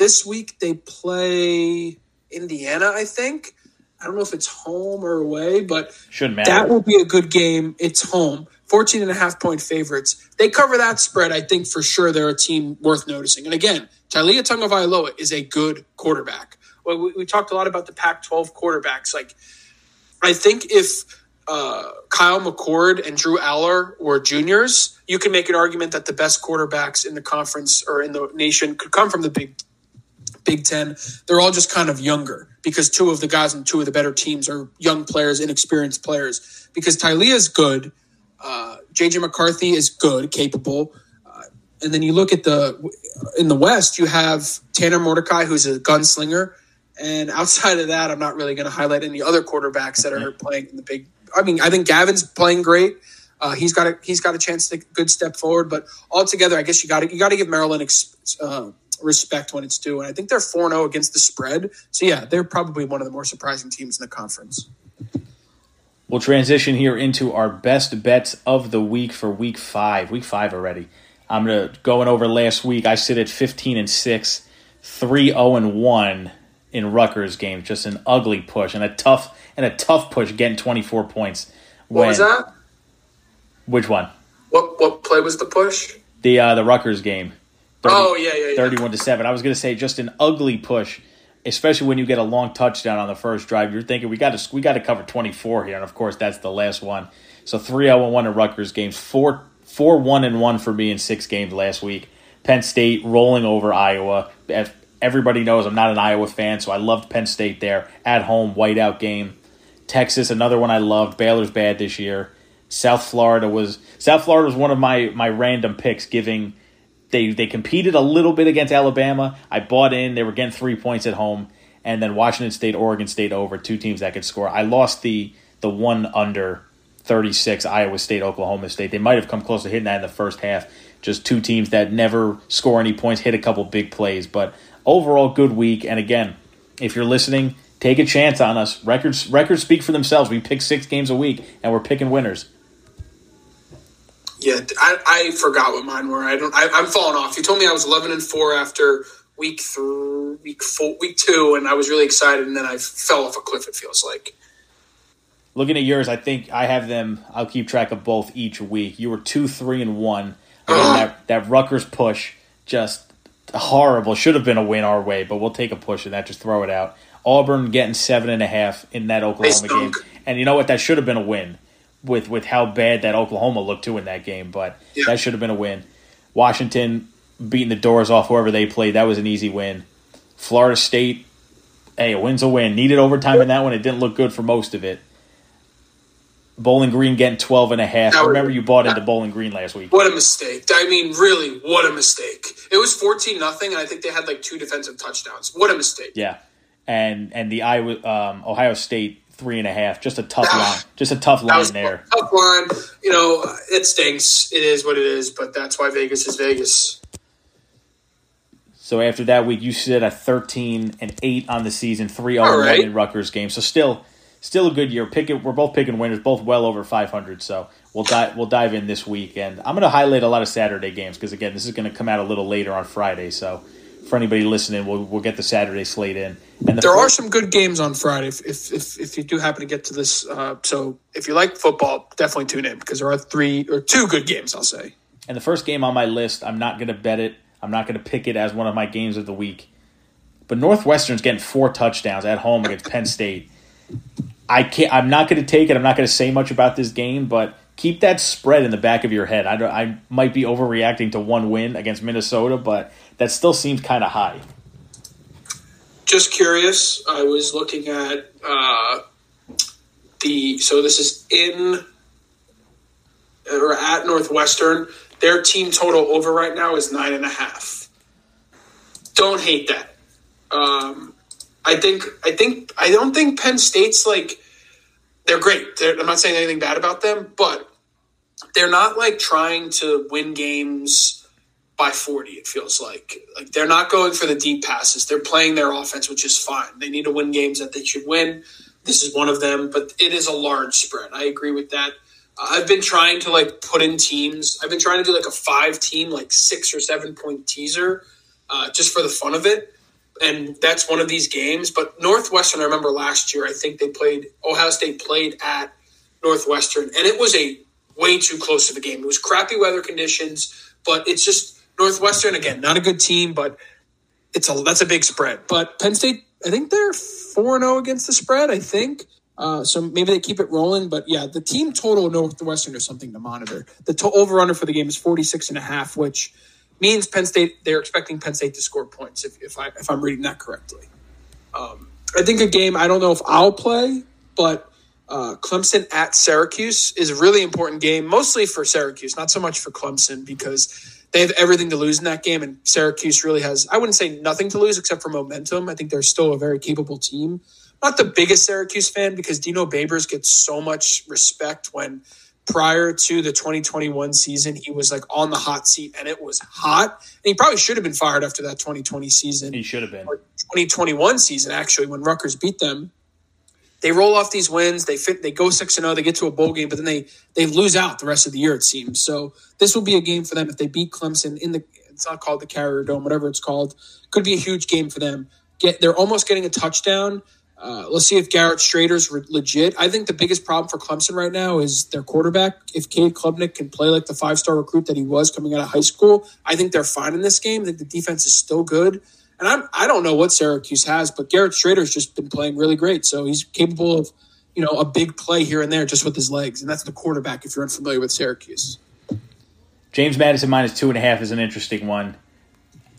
This week they play Indiana, I think. I don't know if it's home or away, but shouldn't matter. That will be a good game. It's home. 14 and a half point favorites. They cover that spread. I think for sure they're a team worth noticing. And again, Taulia Tagovailoa is a good quarterback. Well, we, we, talked a lot about the Pac 12 quarterbacks. Like, I think if uh, Kyle McCord and Drew Allar were juniors, you can make an argument that the best quarterbacks in the conference or in the nation could come from the Big Big Ten, they're all just kind of younger because two of the guys and two of the better teams are young players, inexperienced players. Because Taulia is good, uh, JJ McCarthy is good, capable, uh, and then you look at the in the West, you have Tanner Mordecai, who's a gunslinger, and outside of that, I'm not really going to highlight any other quarterbacks that are playing in the big. I mean, I think Gavin's playing great. Uh, he's got a he's got a chance to take a good step forward, but altogether, I guess you got to you got to give Maryland uh, respect when it's due. And I think they're 4 0 against the spread. So, yeah, they're probably one of the more surprising teams in the conference. We'll transition here into our best bets of the week for week five. Week five already. I'm going to going over last week. I sit at 15 and 6, 3 0 and 1 in Rutgers games. Just an ugly push and a tough and a tough push getting 24 points. When, what was that? Which one? What what play was the push? The uh, the Rutgers game. 30, oh yeah, yeah, yeah. Thirty-one to seven. I was going to say just an ugly push, especially when you get a long touchdown on the first drive. You're thinking we got to we got to cover twenty-four here, and of course that's the last one. So three zero and one in Rutgers games, four four one and one for me in six games last week. Penn State rolling over Iowa. Everybody knows I'm not an Iowa fan, so I loved Penn State there at home whiteout game. Texas, another one I loved. Baylor's bad this year. South Florida was South Florida was one of my my random picks, giving they they competed a little bit against Alabama. I bought in. They were getting three points at home, and then Washington State, Oregon State over two teams that could score. I lost the the one under 36 Iowa State, Oklahoma State. They might have come close to hitting that in the first half. Just two teams that never score any points, hit a couple big plays, but overall good week. And again, if you're listening, take a chance on us. Records records speak for themselves. We pick six games a week, and we're picking winners. Yeah, I, I forgot what mine were. I don't. I, am falling off. You told me I was 11 and four after week three, week four, week two, and I was really excited, and then I fell off a cliff. It feels like. Looking at yours, I think I have them. I'll keep track of both each week. You were two, three, and one. Uh-huh. that that Rutgers push just horrible. Should have been a win our way, but we'll take a push and that. Just throw it out. Auburn getting seven and a half in that Oklahoma game, and you know what? That should have been a win with with how bad that Oklahoma looked too in that game. But yeah. that should have been a win. Washington beating the doors off whoever they played. That was an easy win. Florida State, hey, a win's a win. Needed overtime in that one. It didn't look good for most of it. Bowling Green getting 12 and a half. That I remember you bought into Bowling Green last week. What a mistake. I mean, really, what a mistake. It was 14 nothing, and I think they had like two defensive touchdowns. What a mistake. Yeah, and and the Iowa, um, Ohio State three and a half. Just a tough line. Just a tough line there. tough line. You know, it stinks. It is what it is, but that's why Vegas is Vegas. So after that week, you sit at 13 and eight on the season, three zero right. in Rutgers game. So still, still a good year. Pick it, we're both picking winners, both well over 500. So we'll dive we'll dive in this week, and I'm going to highlight a lot of Saturday games because again, this is going to come out a little later on Friday. So for anybody listening, we'll we'll get the Saturday slate in. And the There are some good games on Friday if if, if, if you do happen to get to this. Uh, so if you like football, definitely tune in because there are three or two good games, I'll say. And the first game on my list, I'm not going to bet it. I'm not going to pick it as one of my games of the week. But Northwestern's getting four touchdowns at home against Penn State. I can't. I'm not going to take it. I'm not going to say much about this game, but keep that spread in the back of your head. I don't, I might be overreacting to one win against Minnesota, but that still seems kind of high. Just curious, I was looking at uh, the so this is in or at Northwestern. Their team total over right now is nine and a half. Don't hate that. Um, I think I think I don't think Penn State's like they're great. They're, I'm not saying anything bad about them, but they're not like trying to win games by 40 it feels like. Like they're not going for the deep passes. They're playing their offense which is fine. They need to win games that they should win. This is one of them but it is a large spread. I agree with that. Uh, i've been trying to like put in teams. I've been trying to do like a five team like six or seven point teaser uh, just for the fun of it. And that's one of these games. But northwestern i remember last year i think they played ohio state played at northwestern and it was a way too close of a game. It was crappy weather conditions but it's just Northwestern again, not a good team, but it's a that's a big spread. But Penn State, I think they're four zero against the spread. I think uh, so. Maybe they keep it rolling. But yeah, the team total Northwestern is something to monitor. The to- over under for the game is 46 and a half, which means Penn State they're expecting Penn State to score points. If, if I if I'm reading that correctly, um, I think a game I don't know if I'll play, but uh, Clemson at Syracuse is a really important game, mostly for Syracuse, not so much for Clemson because they have everything to lose in that game, and Syracuse really has, I wouldn't say nothing to lose except for momentum. I think they're still a very capable team. Not the biggest Syracuse fan because Dino Babers gets so much respect when prior to the 2021 season, he was like on the hot seat and it was hot. And he probably should have been fired after that 2020 season. He should have been. 2021 season actually when Rutgers beat them. They roll off these wins. They fit. They go six and zero. They get to a bowl game, but then they they lose out the rest of the year. It seems so. This will be a game for them if they beat Clemson in the. It's not called the Carrier Dome, whatever it's called. Could be a huge game for them. Get they're almost getting a touchdown. Uh, let's see if Garrett Shrader's re- legit. I think the biggest problem for Clemson right now is their quarterback. If Cade Klubnik can play like the five star recruit that he was coming out of high school, I think they're fine in this game. I think the defense is still good. And I'm, I don't know what Syracuse has, but Garrett Shrader's just been playing really great. So he's capable of, you know, a big play here and there just with his legs. And that's the quarterback if you're unfamiliar with Syracuse. James Madison minus two and a half is an interesting one.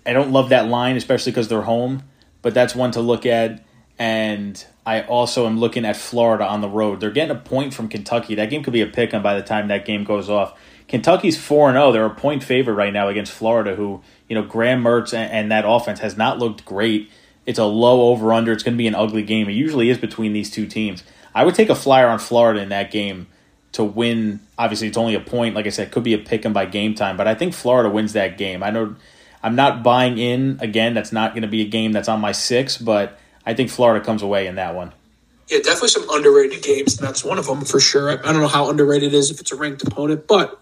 I don't love that line, especially because they're home, but that's one to look at. And I also am looking at Florida on the road. They're getting a point from Kentucky. That game could be a pick 'em by the time that game goes off. Kentucky's four and zero. They're a point favorite right now against Florida, who you know Graham Mertz and, and that offense has not looked great. It's a low over under. It's going to be an ugly game. It usually is between these two teams. I would take a flyer on Florida in that game to win. Obviously, it's only a point. Like I said, could be a pick 'em by game time, but I think Florida wins that game. I know I'm not buying in again. That's not going to be a game that's on my six, but I think Florida comes away in that one. Yeah, definitely some underrated games, that's one of them for sure. I don't know how underrated it is if it's a ranked opponent, but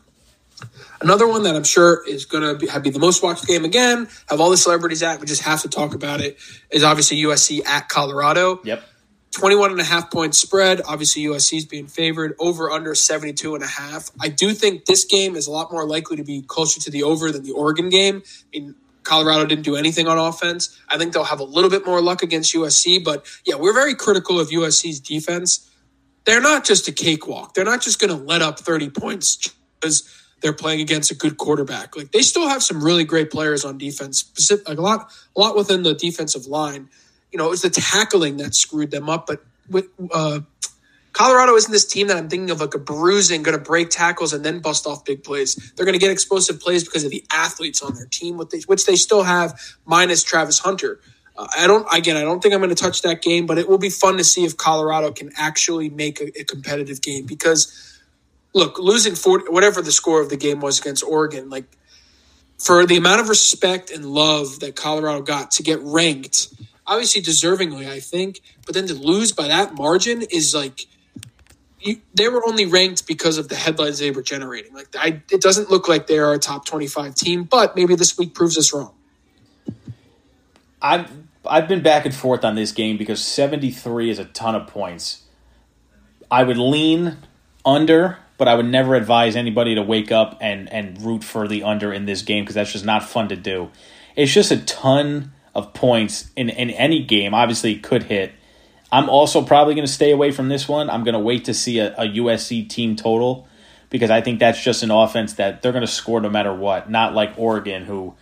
another one that I'm sure is going to be, have be the most watched game again, have all the celebrities at, we just have to talk about it, is obviously USC at Colorado. Yep. 21 and a half point spread. Obviously, USC is being favored over under 72 and a half. I do think this game is a lot more likely to be closer to the over than the Oregon game. I mean, Colorado didn't do anything on offense. I think they'll have a little bit more luck against USC, but yeah, we're very critical of USC's defense. They're not just a cakewalk. They're not just going to let up 30 points because they're playing against a good quarterback. Like they still have some really great players on defense, specific, like a lot, a lot within the defensive line. You know, it was the tackling that screwed them up, but with uh, Colorado isn't this team that I'm thinking of like a bruising, going to break tackles and then bust off big plays. They're going to get explosive plays because of the athletes on their team, which they still have, minus Travis Hunter. Uh, I don't. Again, I don't think I'm going to touch that game, but it will be fun to see if Colorado can actually make a, a competitive game. Because, look, losing 40, whatever the score of the game was against Oregon, like for the amount of respect and love that Colorado got to get ranked, obviously deservingly, I think, but then to lose by that margin is like you, they were only ranked because of the headlines they were generating. Like I, it doesn't look like they are a top twenty-five team, but maybe this week proves us wrong. I've I've been back and forth on this game because seventy-three is a ton of points. I would lean under, but I would never advise anybody to wake up and and root for the under in this game because that's just not fun to do. It's just a ton of points in in any game. Obviously, could hit I'm also probably going to stay away from this one. I'm going to wait to see a, a USC team total because I think that's just an offense that they're going to score no matter what. Not like Oregon, who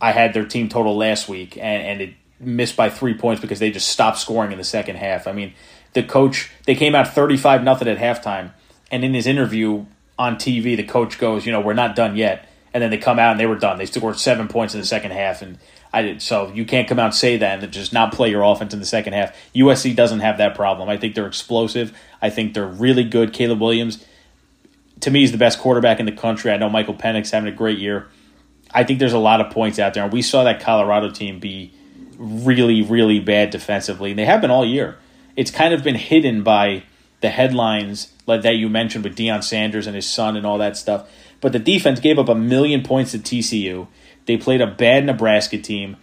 I had their team total last week and, and it missed by three points because they just stopped scoring in the second half. I mean, the coach they came out 35 nothing at halftime, and in his interview on TV, the coach goes, "You know, we're not done yet." And then they come out and they were done. They scored seven points in the second half, and I did, so you can't come out and say that and just not play your offense in the second half. USC doesn't have that problem. I think they're explosive. I think they're really good. Caleb Williams, to me, is the best quarterback in the country. I know Michael Penix having a great year. I think there's a lot of points out there, and we saw that Colorado team be really, really bad defensively, and they have been all year. It's kind of been hidden by the headlines like that you mentioned with Deion Sanders and his son and all that stuff. But the defense gave up a million points to TCU. They played a bad Nebraska team.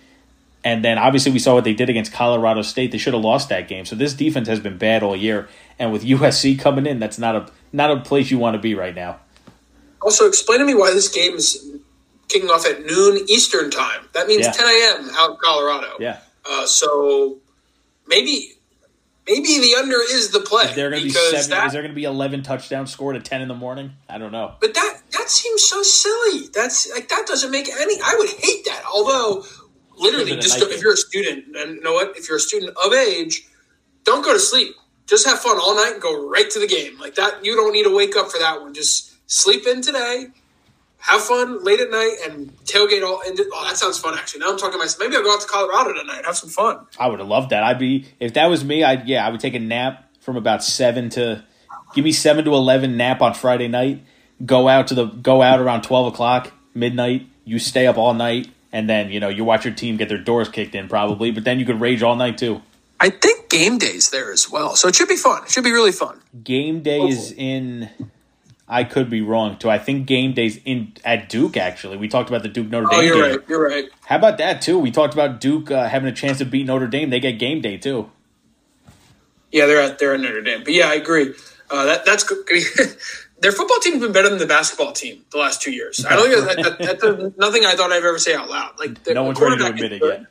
And then obviously we saw what they did against Colorado State. They should have lost that game. So this defense has been bad all year. And with USC coming in, that's not a not a place you want to be right now. Also, explain to me why this game is kicking off at noon Eastern time. That means yeah. 10 a.m. out in Colorado. Yeah. Uh, so maybe maybe the under is the play. Is there going to be seven? That, is there going to be eleven touchdowns scored at ten in the morning? I don't know. But that that seems so silly. That's like that doesn't make any. I would hate that. Although, literally, just go, if you're a student, and you know what, if you're a student of age, don't go to sleep. Just have fun all night and go right to the game. Like that, you don't need to wake up for that one. Just sleep in today have fun late at night and tailgate all. And oh, that sounds fun. Actually, now I'm talking myself. Maybe I'll go out to Colorado tonight. Have some fun. I would have loved that. I'd be if that was me. I'd yeah. I would take a nap from about seven to give me seven to eleven nap on Friday night. Go out to the go out around twelve o'clock midnight. You stay up all night, and then you know you watch your team get their doors kicked in probably. But then you could rage all night too. I think game day's there as well, so it should be fun. It should be really fun. Game day Hopefully. is oh. in I could be wrong too. I think game days in at Duke. Actually, we talked about the Duke Notre Dame. Oh, you're game. right. You're right. How about that too? We talked about Duke uh, having a chance to beat Notre Dame. They get game day too. Yeah, they're at they're at Notre Dame. But yeah, I agree. Uh, that that's good. Their football team's been better than the basketball team the last two years. I don't think that, that, that's nothing I thought I'd ever say out loud. Like the, no one's ready to admit it yet.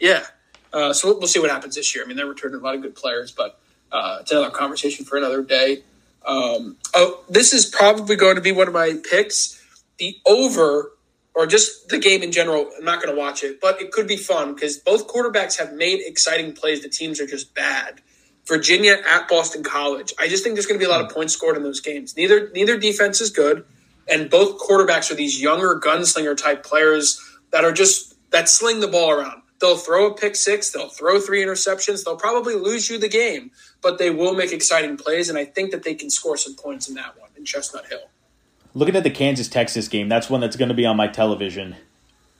Yeah. Uh, so we'll, we'll, see what happens this year. I mean, they're returning a lot of good players, but uh, it's another conversation for another day. Um, oh, this is probably going to be one of my picks. The over, or just the game in general. I'm not going to watch it, but it could be fun because both quarterbacks have made exciting plays. The teams are just bad. Virginia at Boston College. I just think there's going to be a lot of points scored in those games. Neither neither defense is good, and both quarterbacks are these younger gunslinger type players that are just that sling the ball around. They'll throw a pick six, they'll throw three interceptions, they'll probably lose you the game, but they will make exciting plays, and I think that they can score some points in that one in Chestnut Hill. Looking at the Kansas Texas game, that's one that's going to be on my television,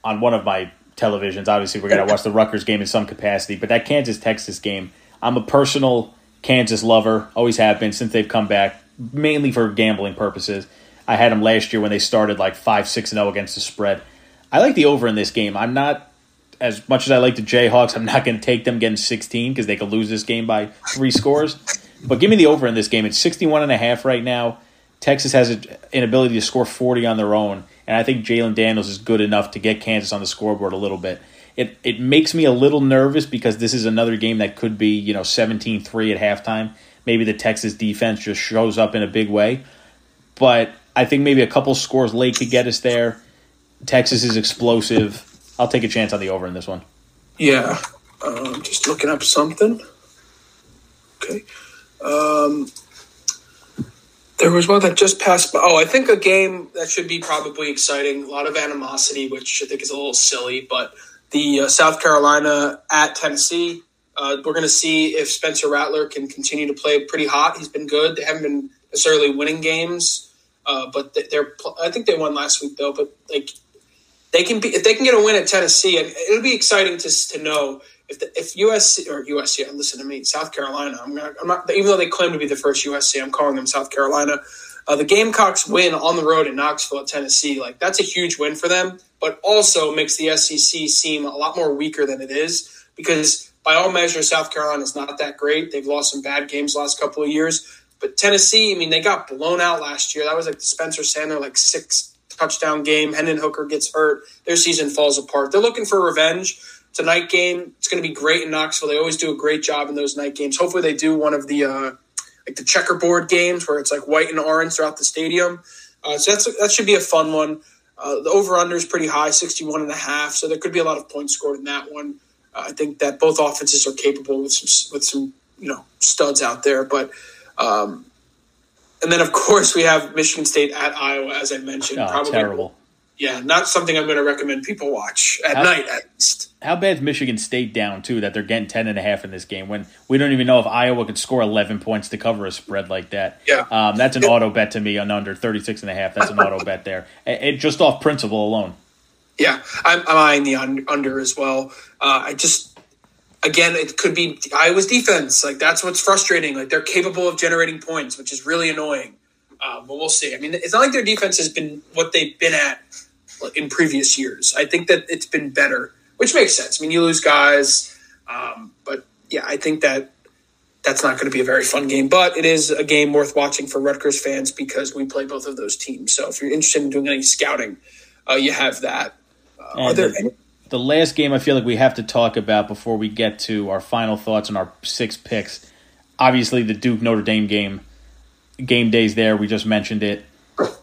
on one of my televisions. Obviously, we're going to watch the Rutgers game in some capacity, but that Kansas Texas game, I'm a personal Kansas lover, always have been since they've come back, mainly for gambling purposes. I had them last year when they started like 5 6 0 against the spread. I like the over in this game. I'm not as much as I like the Jayhawks, I'm not going to take them getting 16 because they could lose this game by three scores. But give me the over in this game. It's 61 and a half right now. Texas has an ability to score 40 on their own, and I think Jalon Daniels is good enough to get Kansas on the scoreboard a little bit. It it makes me a little nervous because this is another game that could be, you know, 17-3 at halftime. Maybe the Texas defense just shows up in a big way. But I think maybe a couple scores late could get us there. Texas is explosive. I'll take a chance on the over in this one. Yeah, um, just looking up something. Okay. Um, There was one that just passed. By. Oh, I think a game that should be probably exciting. A lot of animosity, which I think is a little silly, but the uh, South Carolina at Tennessee. Uh, we're going to see if Spencer Rattler can continue to play pretty hot. He's been good. They haven't been necessarily winning games, uh, but they're. I think they won last week though. But like they can be if they can get a win at Tennessee, and it'll be exciting to to know if the, if USC or USC. Listen to me, South Carolina. I'm not, I'm not. Even though they claim to be the first USC, I'm calling them South Carolina. Uh, the Gamecocks win on the road in Knoxville Tennessee. Like that's a huge win for them, but also makes the SEC seem a lot more weaker than it is because by all measures, South Carolina is not that great. They've lost some bad games last couple of years. But Tennessee, I mean, they got blown out last year. That was like the Spencer Sandler like six touchdown game. Hendon Hooker gets hurt. Their season falls apart. They're looking for revenge. It's a night game. It's going to be great in Knoxville. They always do a great job in those night games. Hopefully, they do one of the uh, like the checkerboard games where it's like white and orange throughout the stadium. Uh, so that's that should be a fun one. Uh, the over under is pretty high, 61 and a half. So there could be a lot of points scored in that one. I think that both offenses are capable with some with some you know studs out there, but um, and then of course we have Michigan State at Iowa, as I mentioned. Oh, probably, terrible. Yeah, not something I'm going to recommend people watch at how, night at least. How bad is Michigan State down too that they're getting ten and a half in this game when we don't even know if Iowa could score 11 points to cover a spread like that. Yeah, um, that's an auto bet to me on under 36 and a half. That's an auto bet there. It, it, just off principle alone. Yeah, I'm, I'm eyeing the under as well. Uh, I just, again, it could be Iowa's defense. Like that's what's frustrating. Like they're capable of generating points, which is really annoying. Uh, but we'll see. I mean, it's not like their defense has been what they've been at in previous years. I think that it's been better, which makes sense. I mean, you lose guys, um, but yeah, I think that that's not going to be a very fun game. But it is a game worth watching for Rutgers fans because we play both of those teams. So if you're interested in doing any scouting, uh, you have that. Uh, are there any- the last game I feel like we have to talk about before we get to our final thoughts and our six picks. Obviously, the Duke Notre Dame game. Game days there. We just mentioned it.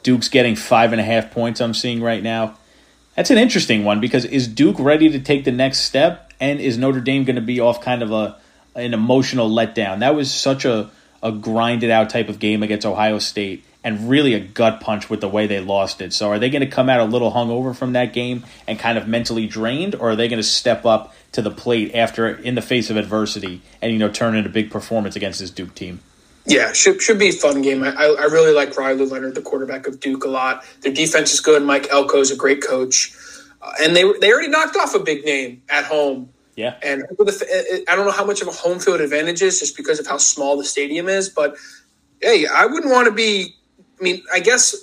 Duke's getting five and a half points. I'm seeing right now. That's an interesting one because is Duke ready to take the next step, and is Notre Dame going to be off kind of a an emotional letdown? That was such a a grinded out type of game against Ohio State and really a gut punch with the way they lost it. So are they going to come out a little hungover from that game and kind of mentally drained, or are they going to step up to the plate after in the face of adversity and you know turn in a big performance against this Duke team? Yeah, should should be a fun game. I, I really like Riley Leonard, the quarterback of Duke, a lot. Their defense is good. Mike Elko is a great coach, uh, and they they already knocked off a big name at home. Yeah, and I don't know how much of a home field advantage is just because of how small the stadium is, but hey, I wouldn't want to be I mean, I guess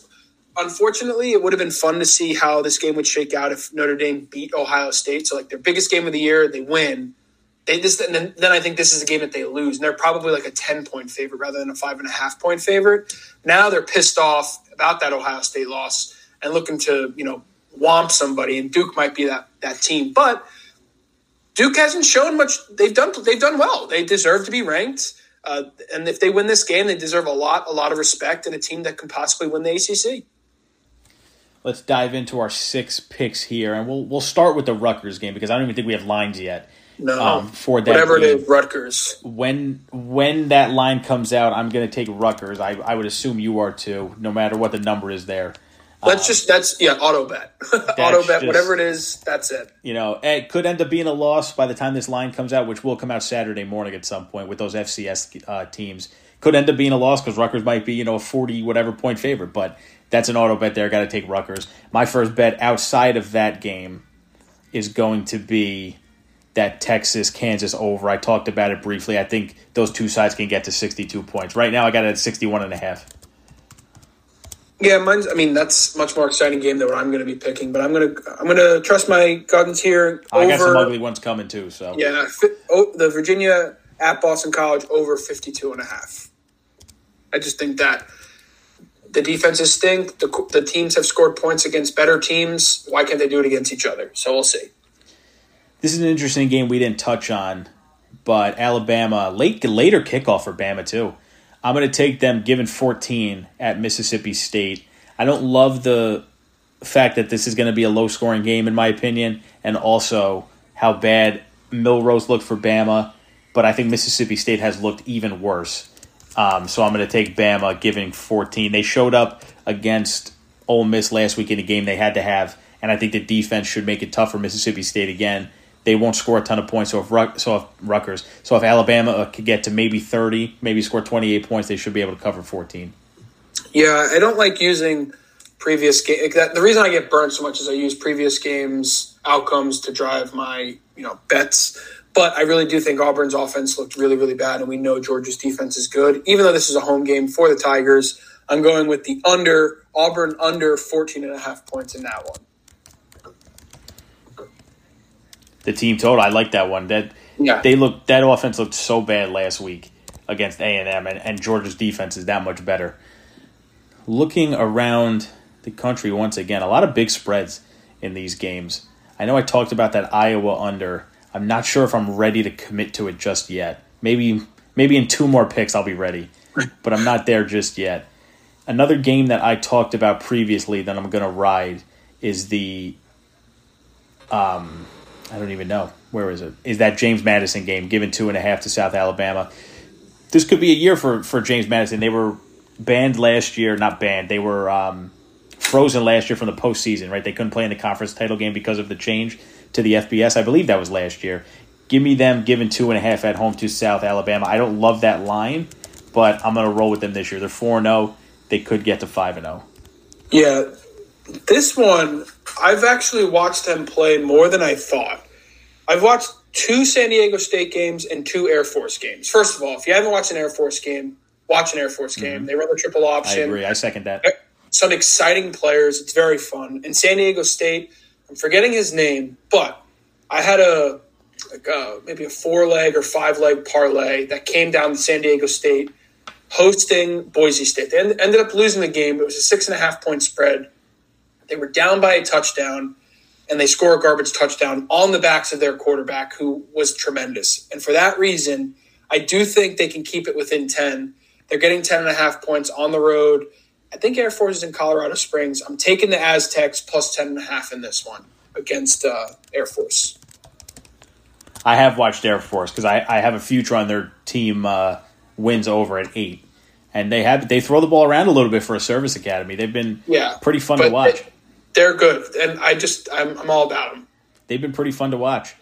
unfortunately, it would have been fun to see how this game would shake out if Notre Dame beat Ohio State. So, like their biggest game of the year, they win. They this and then, then I think this is a game that they lose, and they're probably like a ten point favorite rather than a five and a half point favorite. Now they're pissed off about that Ohio State loss and looking to you know womp somebody, and Duke might be that that team, but. Duke hasn't shown much. They've done. They've done well. They deserve to be ranked. Uh, and if they win this game, they deserve a lot, a lot of respect, and a team that can possibly win the ACC. Let's dive into our six picks here, and we'll we'll start with the Rutgers game because I don't even think we have lines yet. No, um, for that whatever game. it is, Rutgers. When when that line comes out, I'm going to take Rutgers. I I would assume you are too, no matter what the number is there. Let's um, just that's yeah, auto bet, auto bet, whatever it is. That's it. You know, it could end up being a loss by the time this line comes out, which will come out Saturday morning at some point with those FCS uh, teams. Could end up being a loss because Rutgers might be you know a forty whatever point favorite, but that's an auto bet there. Got to take Rutgers. My first bet outside of that game is going to be that Texas Kansas over. I talked about it briefly. I think those two sides can get to 62 points. Right now I got it at 61 and a half. Yeah, mine's. I mean, that's much more exciting game than what I'm going to be picking. But I'm going to I'm going to trust my guns here. Oh, I got some ugly ones coming too. So yeah, oh, the Virginia at Boston College over 52 and a half. I just think that the defenses stink. The, the teams have scored points against better teams. Why can't they do it against each other? So we'll see. This is an interesting game we didn't touch on, but Alabama late later kickoff for Bama too. I'm going to take them given 14 at Mississippi State. I don't love the fact that this is going to be a low scoring game, in my opinion, and also how bad Milroe's looked for Bama. But I think Mississippi State has looked even worse. Um, so I'm going to take Bama, giving 14. They showed up against Ole Miss last week in a game they had to have, and I think the defense should make it tough for Mississippi State again. They won't score a ton of points. So if Ruck, so if Rutgers, so if Alabama uh, could get to maybe 30, maybe score 28 points, they should be able to cover 14. Yeah, I don't like using previous game. The reason I get burned so much is I use previous games outcomes to drive my you know bets. But I really do think Auburn's offense looked really, really bad, and we know Georgia's defense is good. Even though this is a home game for the Tigers, I'm going with the under Auburn under 14 and a half points in that one. The team total, I like that one. That yeah. they look that offense looked so bad last week against A and M, and Georgia's defense is that much better. Looking around the country once again, a lot of big spreads in these games. I know I talked about that Iowa under I'm not sure if I'm ready to commit to it just yet. Maybe maybe in two more picks I'll be ready, but I'm not there just yet. Another game that I talked about previously that I'm going to ride is the um I don't even know where is it is that James Madison game given two and a half to South Alabama. This could be a year for for James Madison. They were banned last year, not banned. They were um, frozen last year from the postseason. Right, they couldn't play in the conference title game because of the change to the FBS. I believe that was last year. Give me them giving two and a half at home to South Alabama. I don't love that line, but I'm going to roll with them this year. They're 4 0. They could get to 5 0. Yeah. This one, I've actually watched them play more than I thought. I've watched two San Diego State games and two Air Force games. First of all, if you haven't watched an Air Force game, watch an Air Force game. Mm-hmm. They run the triple option. I agree. I second that. Some exciting players. It's very fun. And San Diego State, I'm forgetting his name, but I had a like a, maybe a four leg or five leg parlay that came down to San Diego State hosting Boise State. They ended up losing the game. It was a six and a half point spread. They were down by a touchdown, and they score a garbage touchdown on the backs of their quarterback, who was tremendous. And for that reason, I do think they can keep it within 10. They're getting 10 and a half points on the road. I think Air Force is in Colorado Springs. I'm taking the Aztecs plus 10 and a half in this one against uh, Air Force. I have watched Air Force because I, I have a future on their team uh, wins over at eight, and they have they throw the ball around a little bit for a service academy. They've been yeah pretty fun to watch. Are good, and I just I'm, I'm all about them. They've been pretty fun to watch.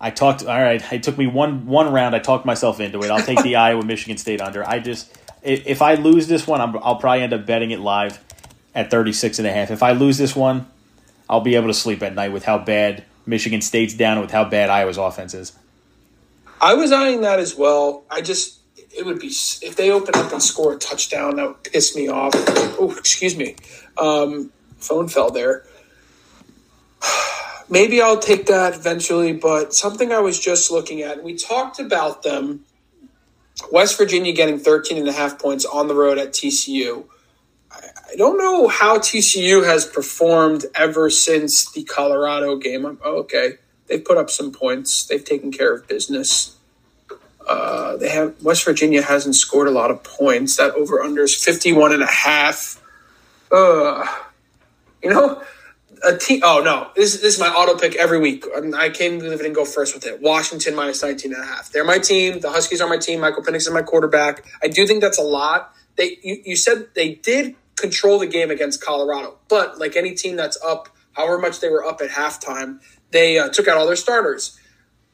I talked. All right, it took me one one round. I talked myself into it. I'll take the Iowa Michigan State under. I just if I lose this one, i will probably end up betting it live at 36 and a half. If I lose this one, I'll be able to sleep at night with how bad Michigan State's down and with how bad Iowa's offense is. I was eyeing that as well. I just it would be if they open up and score a touchdown that would piss me off. Oh, excuse me. Um, phone fell there. Maybe I'll take that eventually, but something I was just looking at, we talked about them West Virginia getting 13 and a half points on the road at TCU. I don't know how TCU has performed ever since the Colorado game. Oh, okay, they've put up some points. They've taken care of business. Uh, they have West Virginia hasn't scored a lot of points. That over under is 51 and a half. Uh, you know, a team. Oh no, this, this is my auto pick every week. I came to it and go first with it. Washington minus 19 and a half. They're my team. The Huskies are my team. Michael Penix is my quarterback. I do think that's a lot. They you, you said they did control the game against Colorado, but like any team that's up, however much they were up at halftime, they uh, took out all their starters.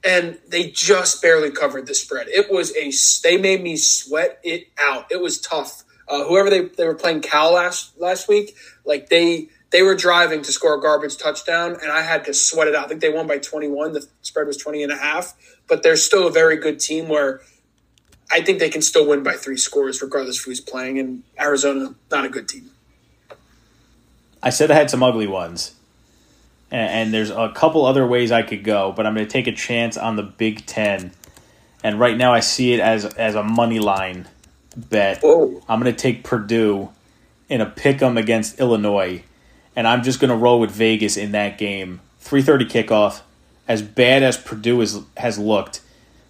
And they just barely covered the spread. It was a. They made me sweat it out. It was tough. Uh, whoever they, they were playing Cal last last week, like they they were driving to score a garbage touchdown, and I had to sweat it out. I think they won by 21. The spread was 20 and a half, but they're still a very good team where I think they can still win by three scores regardless of who's playing. And Arizona, not a good team. I said I had some ugly ones, and, and there's a couple other ways I could go, but I'm going to take a chance on the Big Ten. And right now, I see it as as a money line bet. Whoa. I'm going to take Purdue in a pick 'em against Illinois and I'm just going to roll with Vegas in that game. 3:30 kickoff. As bad as Purdue is, has looked,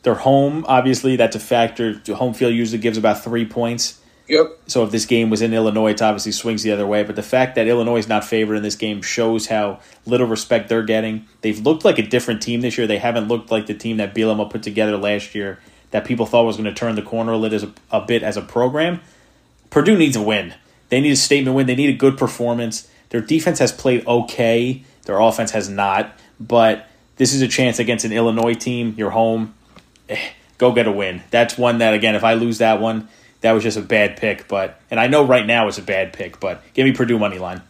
they're home. Obviously, that's a factor. Home field usually gives about three points. Yep. So if this game was in Illinois, it obviously swings the other way. But the fact that Illinois is not favored in this game shows how little respect they're getting. They've looked like a different team this year. They haven't looked like the team that Bielema put together last year. that people thought was going to turn the corner a, little, a bit as a program. Purdue needs a win. They need a statement win. They need a good performance. Their defense has played okay. Their offense has not. But this is a chance against an Illinois team. You're home. Eh, go get a win. That's one that again, if I lose that one, that was just a bad pick. But and I know right now it's a bad pick. But give me Purdue money line.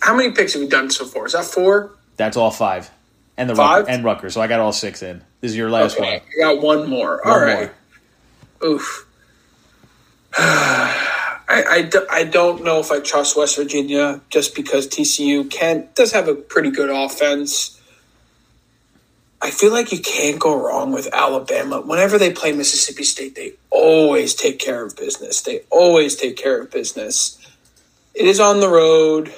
How many picks have we done so far? Is that four? That's all five. And the Five? Rucker, and Rucker. So I got all six in. This is your last Okay, one. I got one more. One All right. Oof. I, I, do- I don't know if I trust West Virginia just because TCU can does have a pretty good offense. I feel like you can't go wrong with Alabama. Whenever they play Mississippi State, they always take care of business. They always take care of business. It is on the road.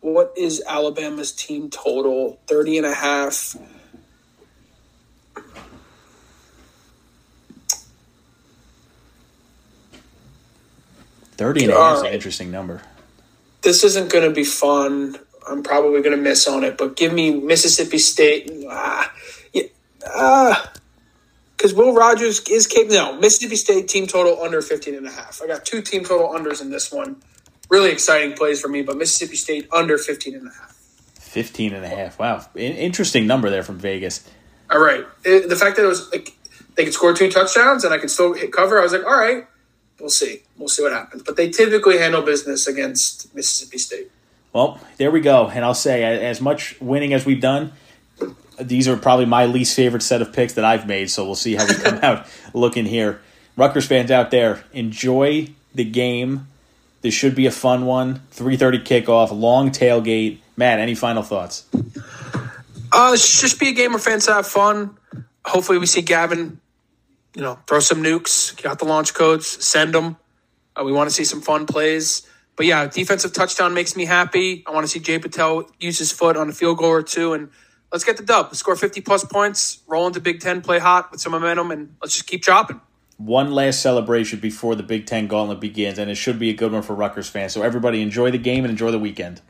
What is Alabama's team total? 30 and a half. Thirty and a half is an interesting number. this isn't going to be fun. I'm probably going to miss on it, but give me Mississippi State. Ah, yeah, ah, because Will Rogers is capable. No, Mississippi State team total under 15 and a half. I got two team total unders in this one. Really exciting plays for me, but Mississippi State under 15 and a half. 15 and a half. Wow. In- interesting number there from Vegas. All right. It- the fact that it was like they could score two touchdowns and I could still hit cover, I was like, all right, we'll see. We'll see what happens. But they typically handle business against Mississippi State. Well, there we go. And I'll say, as much winning as we've done, these are probably my least favorite set of picks that I've made. So we'll see how we come out looking here. Rutgers fans out there, enjoy the game. This should be a fun one. 3:30 kickoff, long tailgate. Matt, any final thoughts? Uh, just be a game where fans have fun. Hopefully, we see Gavin, you know, throw some nukes, get out the launch codes, send them. Uh, we want to see some fun plays. But yeah, defensive touchdown makes me happy. I want to see Jai Patel use his foot on a field goal or two, and let's get the dub. Score 50 plus points, roll into Big Ten, play hot with some momentum, and let's just keep chopping. One last celebration before the Big Ten gauntlet begins, and it should be a good one for Rutgers fans. So everybody enjoy the game and enjoy the weekend.